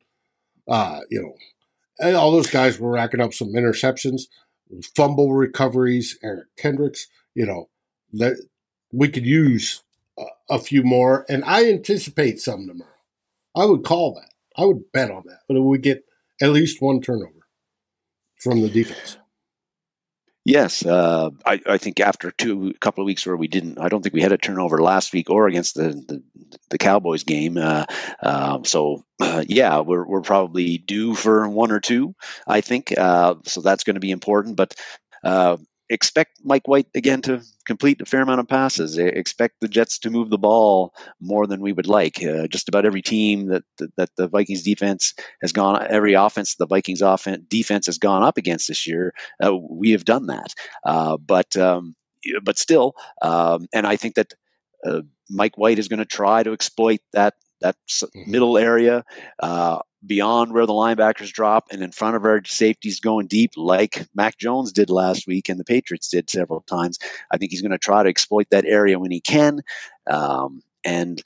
Uh, you know, and all those guys were racking up some interceptions, fumble recoveries. Eric Kendricks, you know, that we could use a, a few more, and I anticipate some tomorrow. I would call that. I would bet on that, but we get at least one turnover from the defense. Yes, uh, I, I, think after two a couple of weeks where we didn't, I don't think we had a turnover last week or against the the, the Cowboys game. Uh, uh, so yeah, we're we're probably due for one or two. I think uh, so. That's going to be important. But uh, expect Mike White again to complete a fair amount of passes. Expect the Jets to move the ball more than we would like. Uh, just about every team that, that, that the Vikings defense has gone, every offense the Vikings offense defense has gone up against this year, uh, we have done that. Uh, but um, but still, um, and I think that uh, Mike White is going to try to exploit that that mm-hmm. middle area. Uh, beyond where the linebackers drop and in front of our safeties going deep, like Mac Jones did last week and the Patriots did several times. I think he's going to try to exploit that area when he can. Um, and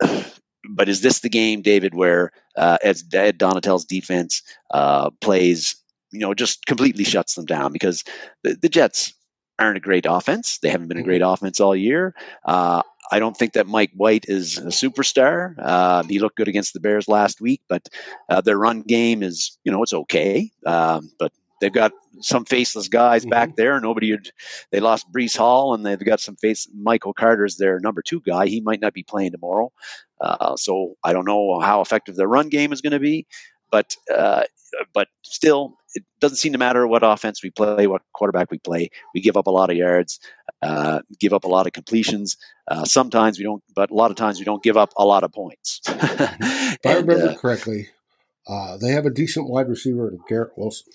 but is this the game, David, where uh, Ed, Ed Donatell's defense uh, plays, you know, just completely shuts them down because the, the Jets aren't a great offense. They haven't been a great mm-hmm. offense all year. Uh, I don't think that Mike White is a superstar. Uh, he looked good against the Bears last week, but uh, their run game is, you know, it's okay. Um, but they've got some faceless guys mm-hmm. back there. Nobody, had, they lost Breece Hall, and they've got some face. Michael Carter's their number two guy. He might not be playing tomorrow, uh, so I don't know how effective their run game is going to be. But uh, but still, it doesn't seem to matter what offense we play, what quarterback we play. We give up a lot of yards, uh, give up a lot of completions. Uh, sometimes we don't, but a lot of times we don't give up a lot of points. if I remember uh, correctly, uh, they have a decent wide receiver in Garrett Wilson.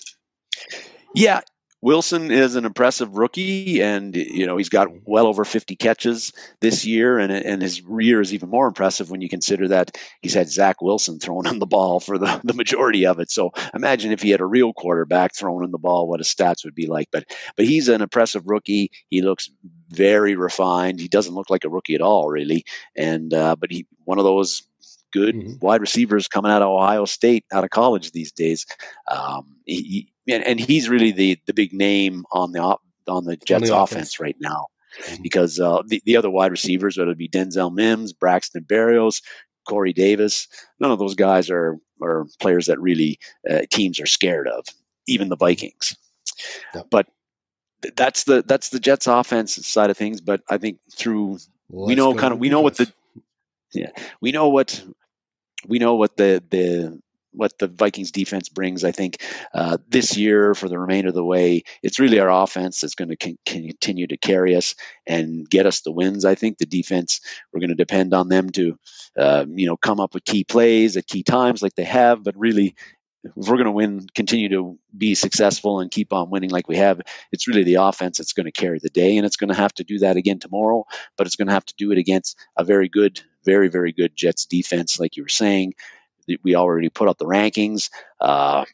Yeah, Wilson is an impressive rookie, and you know he's got well over 50 catches this year, and and his year is even more impressive when you consider that he's had Zach Wilson throwing him the ball for the, the majority of it. So imagine if he had a real quarterback throwing him the ball, what his stats would be like. But but he's an impressive rookie. He looks very refined. He doesn't look like a rookie at all, really. And uh, but he one of those good mm-hmm. wide receivers coming out of Ohio State, out of college these days. Um, he, and, and he's really the the big name on the on the Jets on the offense. offense. right now. Mm-hmm. Because uh, the, the other wide receivers, whether it be Denzel Mims, Braxton Berrios, Corey Davis, none of those guys are are players that really uh, teams are scared of, even the Vikings. Yep. But that's the that's the Jets offense side of things. But I think through we know kind of we know what the yeah we know what we know what the the what the Vikings defense brings. I think uh, this year for the remainder of the way, it's really our offense that's going to con- continue to carry us and get us the wins. I think the defense we're going to depend on them to, uh, you know, come up with key plays at key times like they have. But really, if we're going to win, continue to be successful and keep on winning like we have, it's really the offense that's going to carry the day, and it's going to have to do that again tomorrow. But it's going to have to do it against a very good, very very good Jets defense, like you were saying we already put up the rankings, uh,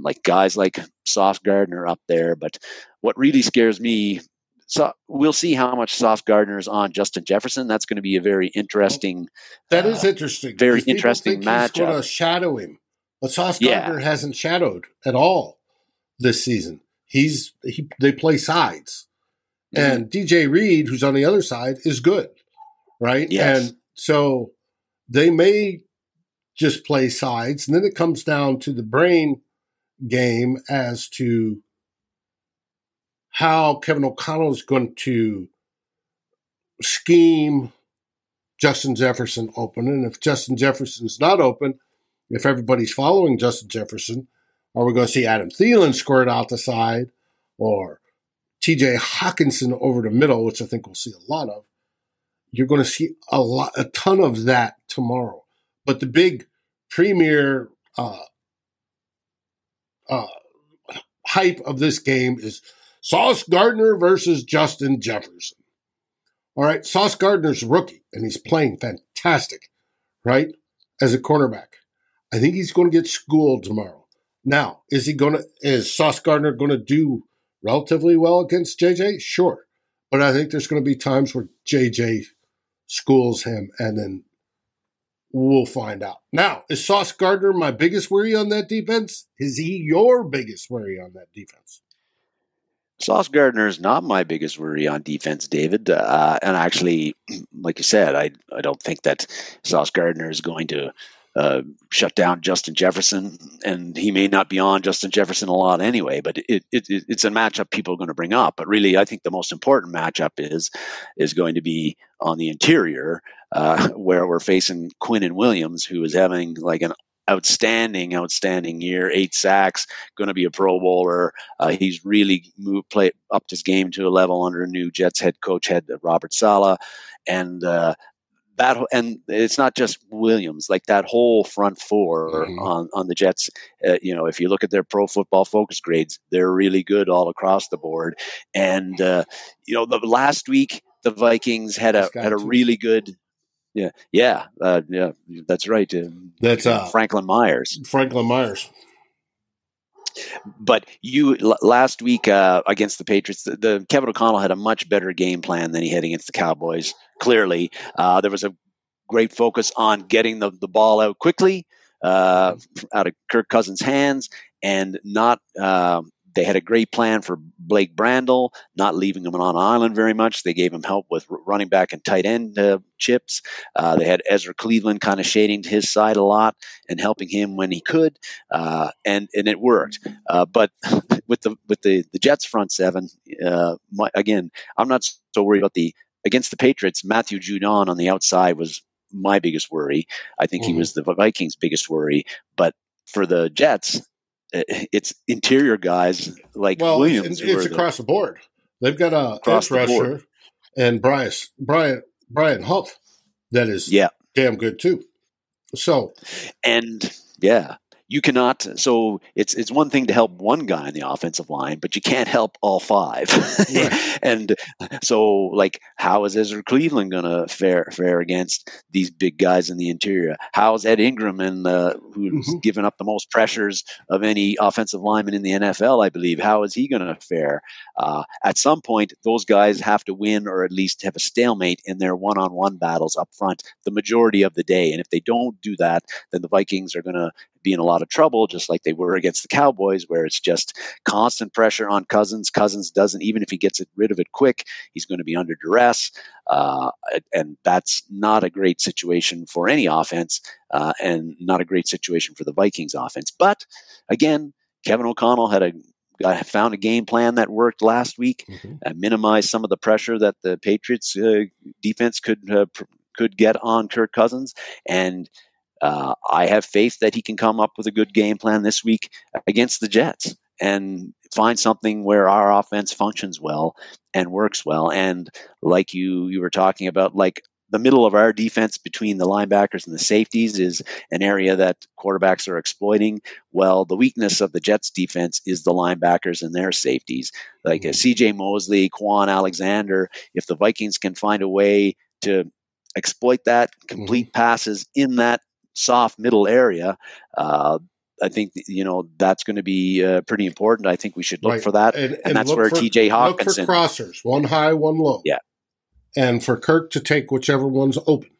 like guys like Sauce Gardner up there. But what really scares me, so we'll see how much Sauce Gardner is on Justin Jefferson. That's going to be a very interesting. That is uh, interesting. Very interesting matchup. He's going to shadow him, but Sauce Gardner yeah. hasn't shadowed at all this season. He's he they play sides, mm-hmm. and DJ Reed, who's on the other side, is good, right? Yes. And so they may just play sides. And then it comes down to the brain game as to how Kevin O'Connell is going to scheme Justin Jefferson open. And if Justin Jefferson's not open, if everybody's following Justin Jefferson, are we going to see Adam Thielen squirt out the side or TJ Hockenson over the middle, which I think we'll see a lot of? You're going to see a lot, a ton of that tomorrow. But the big premier uh, uh, hype of this game is Sauce Gardner versus Justin Jefferson. All right, Sauce Gardner's rookie, and he's playing fantastic, right? As a cornerback. I think he's going to get schooled tomorrow. Now, is he going to, is Sauce Gardner going to do relatively well against JJ? Sure. But I think there's going to be times where JJ schools him and then we'll find out. Now, is Sauce Gardner my biggest worry on that defense? Is he your biggest worry on that defense? Sauce Gardner is not my biggest worry on defense, David. Uh, and actually, like you said, I I don't think that Sauce Gardner is going to uh, shut down Justin Jefferson, and he may not be on Justin Jefferson a lot anyway. But it, it, it's a matchup people are going to bring up. But really, I think the most important matchup is is going to be on the interior, uh, where we're facing Quinnen Williams, who is having like an outstanding, outstanding year. Eight sacks, going to be a Pro Bowler. Uh, he's really moved, play upped his game to a level under a new Jets head coach, head Robert Saleh, and uh, that and it's not just Williams, like that whole front 4 mm-hmm. on on the Jets. Uh, you know, if you look at their Pro Football Focus grades, they're really good all across the board. And uh, you know, the last week the Vikings had a had a really good yeah, yeah, uh, yeah. That's right. Uh, that's uh, Franklin Myers. Franklin Myers. But you l- last week uh, against the Patriots, the, the, Kevin O'Connell had a much better game plan than he had against the Cowboys. Clearly, uh, there was a great focus on getting the, the ball out quickly uh, out of Kirk Cousins' hands and not um, they had a great plan for Blake Brandel, not leaving him on island very much. They gave him help with running back and tight end uh, chips. Uh, they had Ezra Cleveland kind of shading to his side a lot and helping him when he could, uh, and and it worked. Uh, but with the with the the Jets front seven, uh, my, again, I'm not so worried about the against the Patriots. Matthew Judon on the outside was my biggest worry. I think mm. he mm-hmm. was the Vikings' biggest worry, but for the Jets, it's interior guys like well, Williams. It's, it's across the, the, board. They've got a edge rusher and Bryce Brian Brian Huff that is yeah damn good too. So and yeah, you cannot so it's it's one thing to help one guy in the offensive line but you can't help all five. Right. and so like how is ezra cleveland going to fare fare against these big guys in the interior? How is ed ingram and uh, who's mm-hmm. given up the most pressures of any offensive lineman in the nfl i believe? How is he going to fare? Uh, at some point those guys have to win or at least have a stalemate in their one-on-one battles up front the majority of the day. And if they don't do that then the vikings are going to be in a lot of trouble, just like they were against the Cowboys, where it's just constant pressure on Cousins. Cousins doesn't, even if he gets rid of it quick, he's going to be under duress. Uh, and that's not a great situation for any offense uh, and not a great situation for the Vikings offense. But again, Kevin O'Connell had a found a game plan that worked last week, mm-hmm. uh, minimized some of the pressure that the Patriots uh, defense could uh, pr- could get on Kirk Cousins, and uh, I have faith that he can come up with a good game plan this week against the Jets and find something where our offense functions well and works well. And like you you were talking about, like the middle of our defense between the linebackers and the safeties is an area that quarterbacks are exploiting. Well, the weakness of the Jets defense is the linebackers and their safeties. Like mm-hmm. CJ Mosley, Kwon Alexander, if the Vikings can find a way to exploit that, complete mm-hmm. passes in that soft middle area. Uh, I think you know that's going to be uh, pretty important. I think we should look right. for that, and, and, and that's where for, T.J. Hockenson look for crossers, one high, one low. Yeah, and for Kirk to take whichever one's open.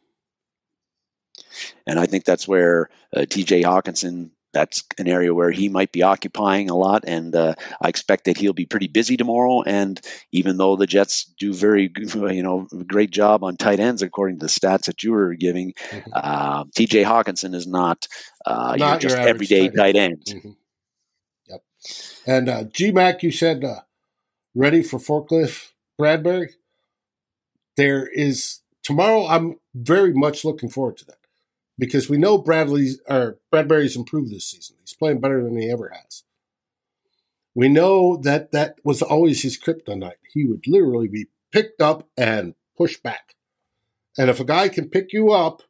And I think that's where uh, T.J. Hockenson that's an area where he might be occupying a lot, and uh, I expect that he'll be pretty busy tomorrow. And even though the Jets do very, you know, great job on tight ends according to the stats that you were giving, mm-hmm. uh, T.J. Hockenson is not, uh, not your just your everyday tight, tight end. Mm-hmm. Yep. And uh, GMAC, you said uh, ready for forklift Bradbury. There is tomorrow. I'm very much looking forward to that because we know Bradley's or Bradberry's improved this season. He's playing better than he ever has. We know that that was always his kryptonite. He would literally be picked up and pushed back. And if a guy can pick you up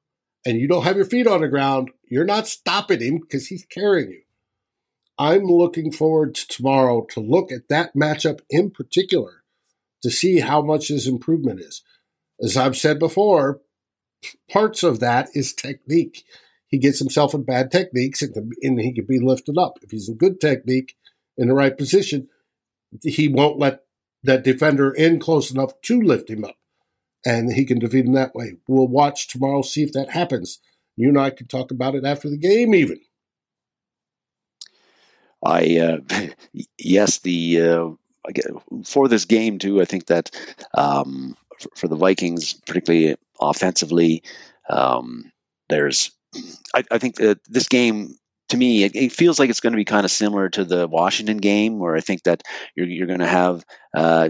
and you don't have your feet on the ground, you're not stopping him because he's carrying you. I'm looking forward to tomorrow to look at that matchup in particular to see how much his improvement is. As I've said before, parts of that is technique. He gets himself in bad techniques and, and he can be lifted up. If he's in good technique in the right position, he won't let that defender in close enough to lift him up. And he can defeat him that way. We'll watch tomorrow, see if that happens. You and I can talk about it after the game, even. I uh, yes, the uh, for this game too. I think that um, for, for, the Vikings, particularly offensively, um, there's. I, I, think that this game to me, it, it, feels like it's going to be kind of similar to the Washington game, where I think that you're, you're going to have uh,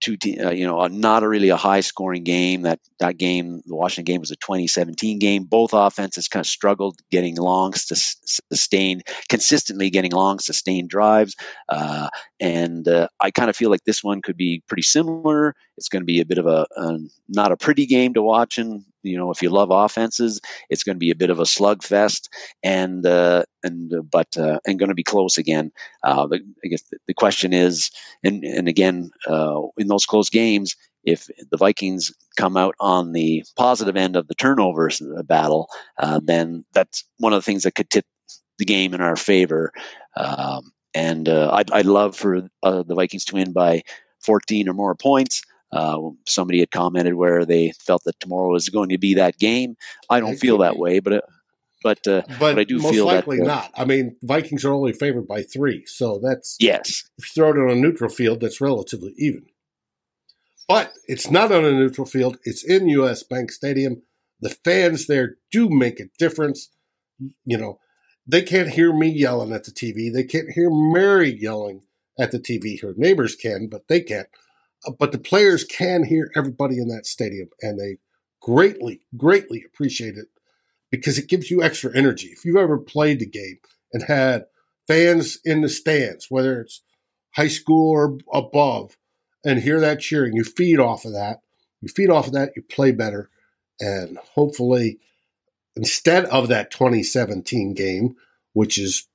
two, te- uh, you know, not a really a high scoring game. That that game, the Washington game, was a 2017 game. Both offenses kind of struggled getting long, sustained, consistently getting long, sustained drives. Uh, and uh, I kind of feel like this one could be pretty similar. It's going to be a bit of a, a not a pretty game to watch, and you know, if you love offenses, it's going to be a bit of a slugfest, and uh, and uh, but uh, and going to be close again. Uh, but I guess the, the question is, and and again, uh, in those close games, if the Vikings come out on the positive end of the turnovers battle, then that's one of the things that could tip the game in our favor. Um, and I'd, I'd love for the Vikings to win by 14 or more points. Uh, somebody had commented where they felt that tomorrow was going to be that game. I don't feel that way, but uh, but uh, but, but, I do most feel likely that, uh, not. I mean, Vikings are only favored by three, so that's yes. If you throw it on a neutral field, that's relatively even. But it's not on a neutral field; it's in U.S. Bank Stadium. The fans there do make a difference. You know, they can't hear me yelling at the TV. They can't hear Mary yelling at the TV. Her neighbors can, but they can't. But the players can hear everybody in that stadium, and they greatly, greatly appreciate it because it gives you extra energy. If you've ever played the game and had fans in the stands, whether it's high school or above, and hear that cheering, you feed off of that. You feed off of that, you play better, and hopefully, instead of that 2017 game, which is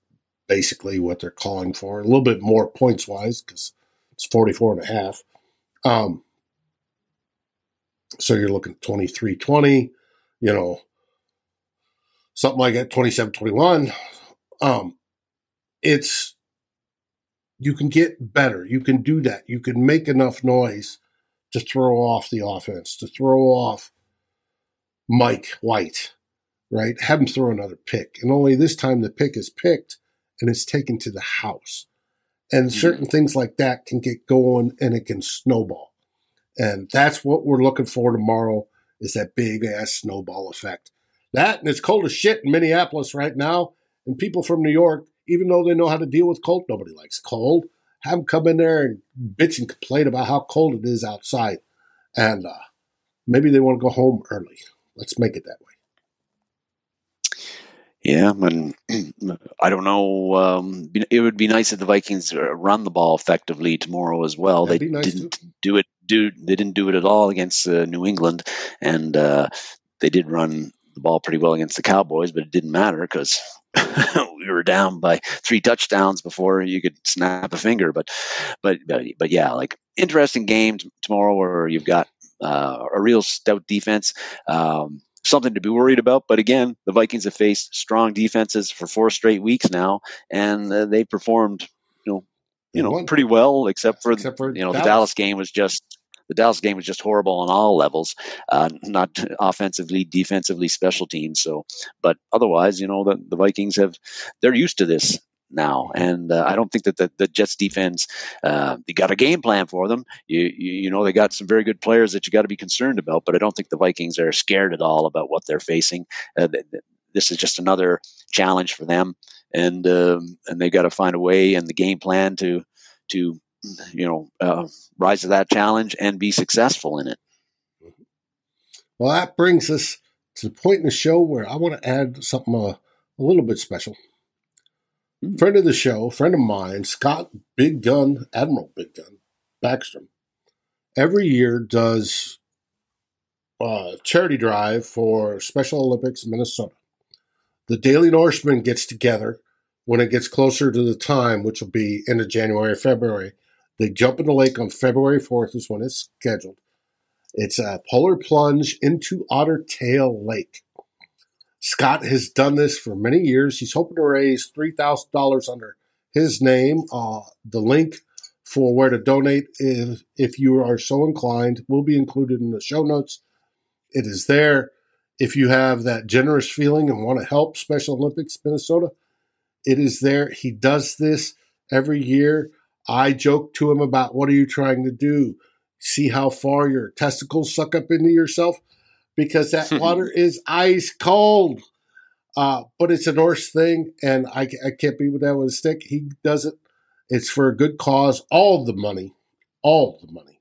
basically what they're calling for, a little bit more points wise because it's 44 and a half. Um, so you're looking 23 20, you know, something like that, 27 21. Um, it's, you can get better. You can do that. You can make enough noise to throw off the offense, to throw off Mike White, right? Have him throw another pick. And only this time the pick is picked and it's taken to the house. And mm-hmm. certain things like that can get going and it can snowball. And that's what we're looking for tomorrow is that big ass snowball effect. That and it's cold as shit in Minneapolis right now. And people from New York, even though they know how to deal with cold, nobody likes cold. Have them come in there and bitch and complain about how cold it is outside. And uh, maybe they want to go home early. Let's make it that way. Yeah, and I don't know. Um, it would be nice if the Vikings uh, run the ball effectively tomorrow as well. That'd they nice didn't too. do it. Do they didn't do it at all against uh, New England, and uh, they did run the ball pretty well against the Cowboys, but it didn't matter because we were down by three touchdowns before you could snap a finger. But, but, but, but yeah, like interesting game t- tomorrow where you've got uh, a real stout defense. Um, something to be worried about. But again, the Vikings have faced strong defenses for four straight weeks now, and uh, they performed, you know, you know, pretty well, except for, except for you know Dallas. the Dallas game was just the Dallas game was just horrible on all levels, uh, not offensively, defensively, special teams. So, but otherwise, you know, the, the Vikings have they're used to this now. And uh, I don't think that the, the Jets defense, uh, you got a game plan for them. You, you, you know, they got some very good players that you got to be concerned about, but I don't think the Vikings are scared at all about what they're facing. Uh, this is just another challenge for them. And, um, and they got to find a way and the game plan to, to, you know, uh, rise to that challenge and be successful in it. Well, that brings us to the point in the show where I want to add something uh, a little bit special. Mm. Friend of the show, friend of mine, Scott Big Gun, Admiral Big Gun Backstrom, every year does a uh, charity drive for Special Olympics Minnesota. The Daily Norseman gets together when it gets closer to the time, which will be end of January or February. They jump in the lake on February 4th, is when it's scheduled. It's a polar plunge into Otter Tail Lake. Scott has done this for many years. He's hoping to raise $3,000 under his name. Uh, the link for where to donate, if, if you are so inclined, will be included in the show notes. It is there. If you have that generous feeling and want to help Special Olympics Minnesota, it is there. He does this every year. I joke to him about what are you trying to do? See how far your testicles suck up into yourself? Because that water is ice cold. Uh, but it's a Norse thing, and I, I can't be with that with a stick. He does it. It's for a good cause. All the money, all the money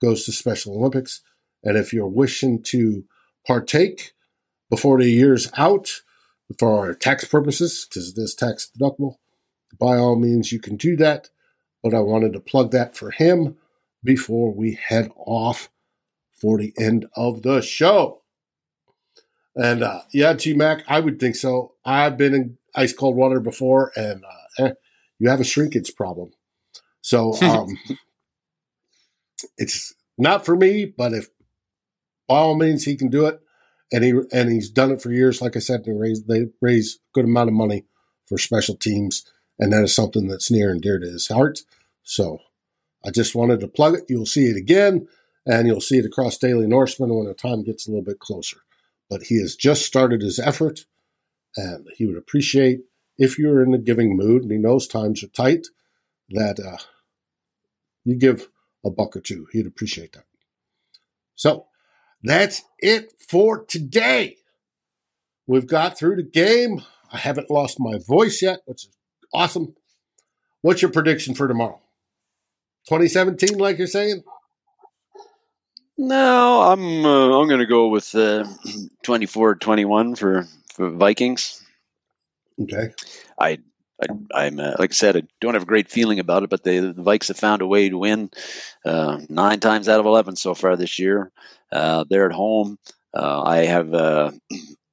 goes to Special Olympics. And if you're wishing to partake before the year's out for tax purposes, because it is tax deductible, by all means, you can do that. But I wanted to plug that for him before we head off for the end of the show. And uh, yeah, G Mac, I would think so. I've been in ice cold water before, and uh, eh, you have a shrinkage problem. So um, it's not for me, but if by all means he can do it, and he and he's done it for years. Like I said, they raise they raise a good amount of money for special teams, and that is something that's near and dear to his heart. So I just wanted to plug it. You'll see it again, and you'll see it across Daily Norseman when the time gets a little bit closer but he has just started his effort, and he would appreciate if you're in a giving mood and he knows times are tight that uh, you give a buck or two. He'd appreciate that. So that's it for today. We've got through the game. I haven't lost my voice yet, which is awesome. What's your prediction for tomorrow? 2017, like you're saying? No, I'm uh, I'm going to go with uh, 24-21 for for Vikings. Okay. I, I am uh, like I said, I don't have a great feeling about it, but they, the Vikes have found a way to win uh, nine times out of eleven so far this year. Uh, they're at home. Uh, I have. Uh,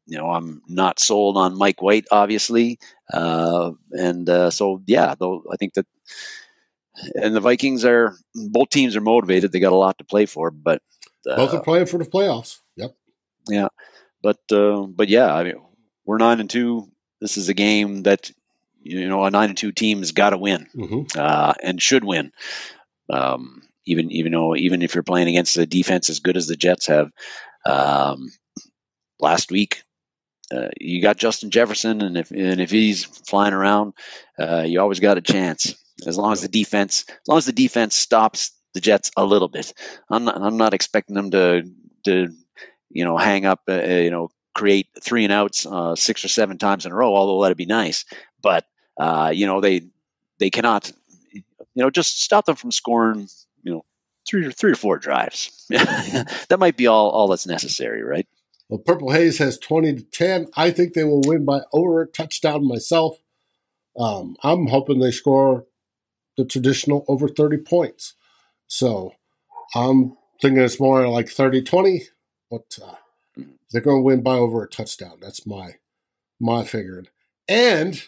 you know, I'm not sold on Mike White, obviously, uh, and uh, so yeah, though I think that and the Vikings are both teams are motivated. They got a lot to play for, but uh, both are playing for the playoffs. Yep. Yeah, but uh, but yeah, I mean, we're nine and two. This is a game that you know a nine and two team has got to win mm-hmm. uh, and should win. Um, even even though even if you're playing against a defense as good as the Jets have, um, last week uh, you got Justin Jefferson, and if and if he's flying around, uh, you always got a chance as long as the defense, as long as the defense stops the Jets a little bit. I'm not, I'm not expecting them to, to, you know, hang up, uh, uh, you know, create three and outs uh, six or seven times in a row. Although that'd be nice, but uh, you know, they they cannot, you know, just stop them from scoring, you know, three or three or four drives. that might be all all that's necessary, right? Well, Purple Haze has twenty to ten. I think they will win by over a touchdown myself. Um, I'm hoping they score the traditional over 30 points. So I'm thinking it's more like 30 20, but uh, they're going to win by over a touchdown. That's my my figuring. And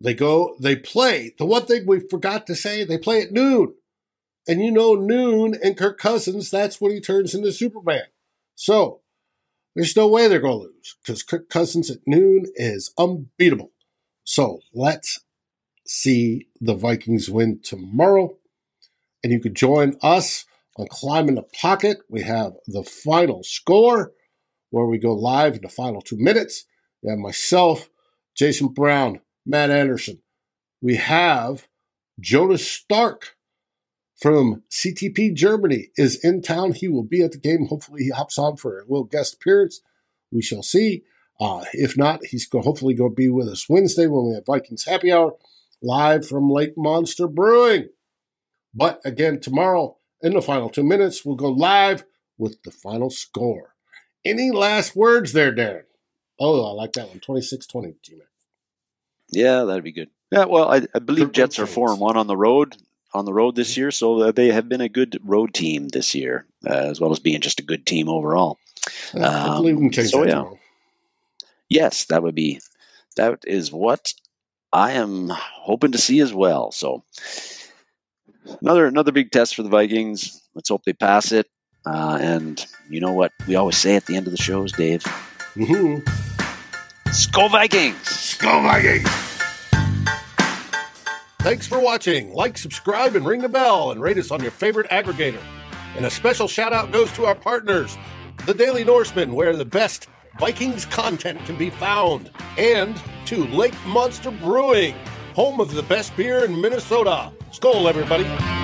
they go, they play. The one thing we forgot to say, they play at noon. And you know, noon and Kirk Cousins, that's when he turns into Superman. So there's no way they're going to lose because Kirk Cousins at noon is unbeatable. So let's see the Vikings win tomorrow. And you can join us on Climbing the Pocket. We have the final score where we go live in the final two minutes. We have myself, Jason Brown, Matt Anderson. We have Jonas Stark from CTP Germany is in town. He will be at the game. Hopefully, he hops on for a little guest appearance. We shall see. Uh, if not, he's hopefully going to be with us Wednesday when we have Vikings Happy Hour live from Lake Monster Brewing. But again, tomorrow in the final two minutes, we'll go live with the final score. Any last words there, Darren? Oh, I like that one. 26 20, G Yeah, that'd be good. Yeah, well, I, I believe Jets are 4 and 1 on the road on the road this year, so they have been a good road team this year, uh, as well as being just a good team overall. Um, we can change so, yeah. Yes, that would be that is what I am hoping to see as well. So another another big test for the Vikings. Let's hope they pass it. Uh, and you know what we always say at the end of the shows, Dave? Mm-hmm. Skol Vikings! Skol Vikings! Thanks for watching. Like, subscribe, and ring the bell, and rate us on your favorite aggregator. And a special shout out goes to our partners, the Daily Norseman, where the best Vikings content can be found, and to Lake Monster Brewing, home of the best beer in Minnesota. Skol, everybody.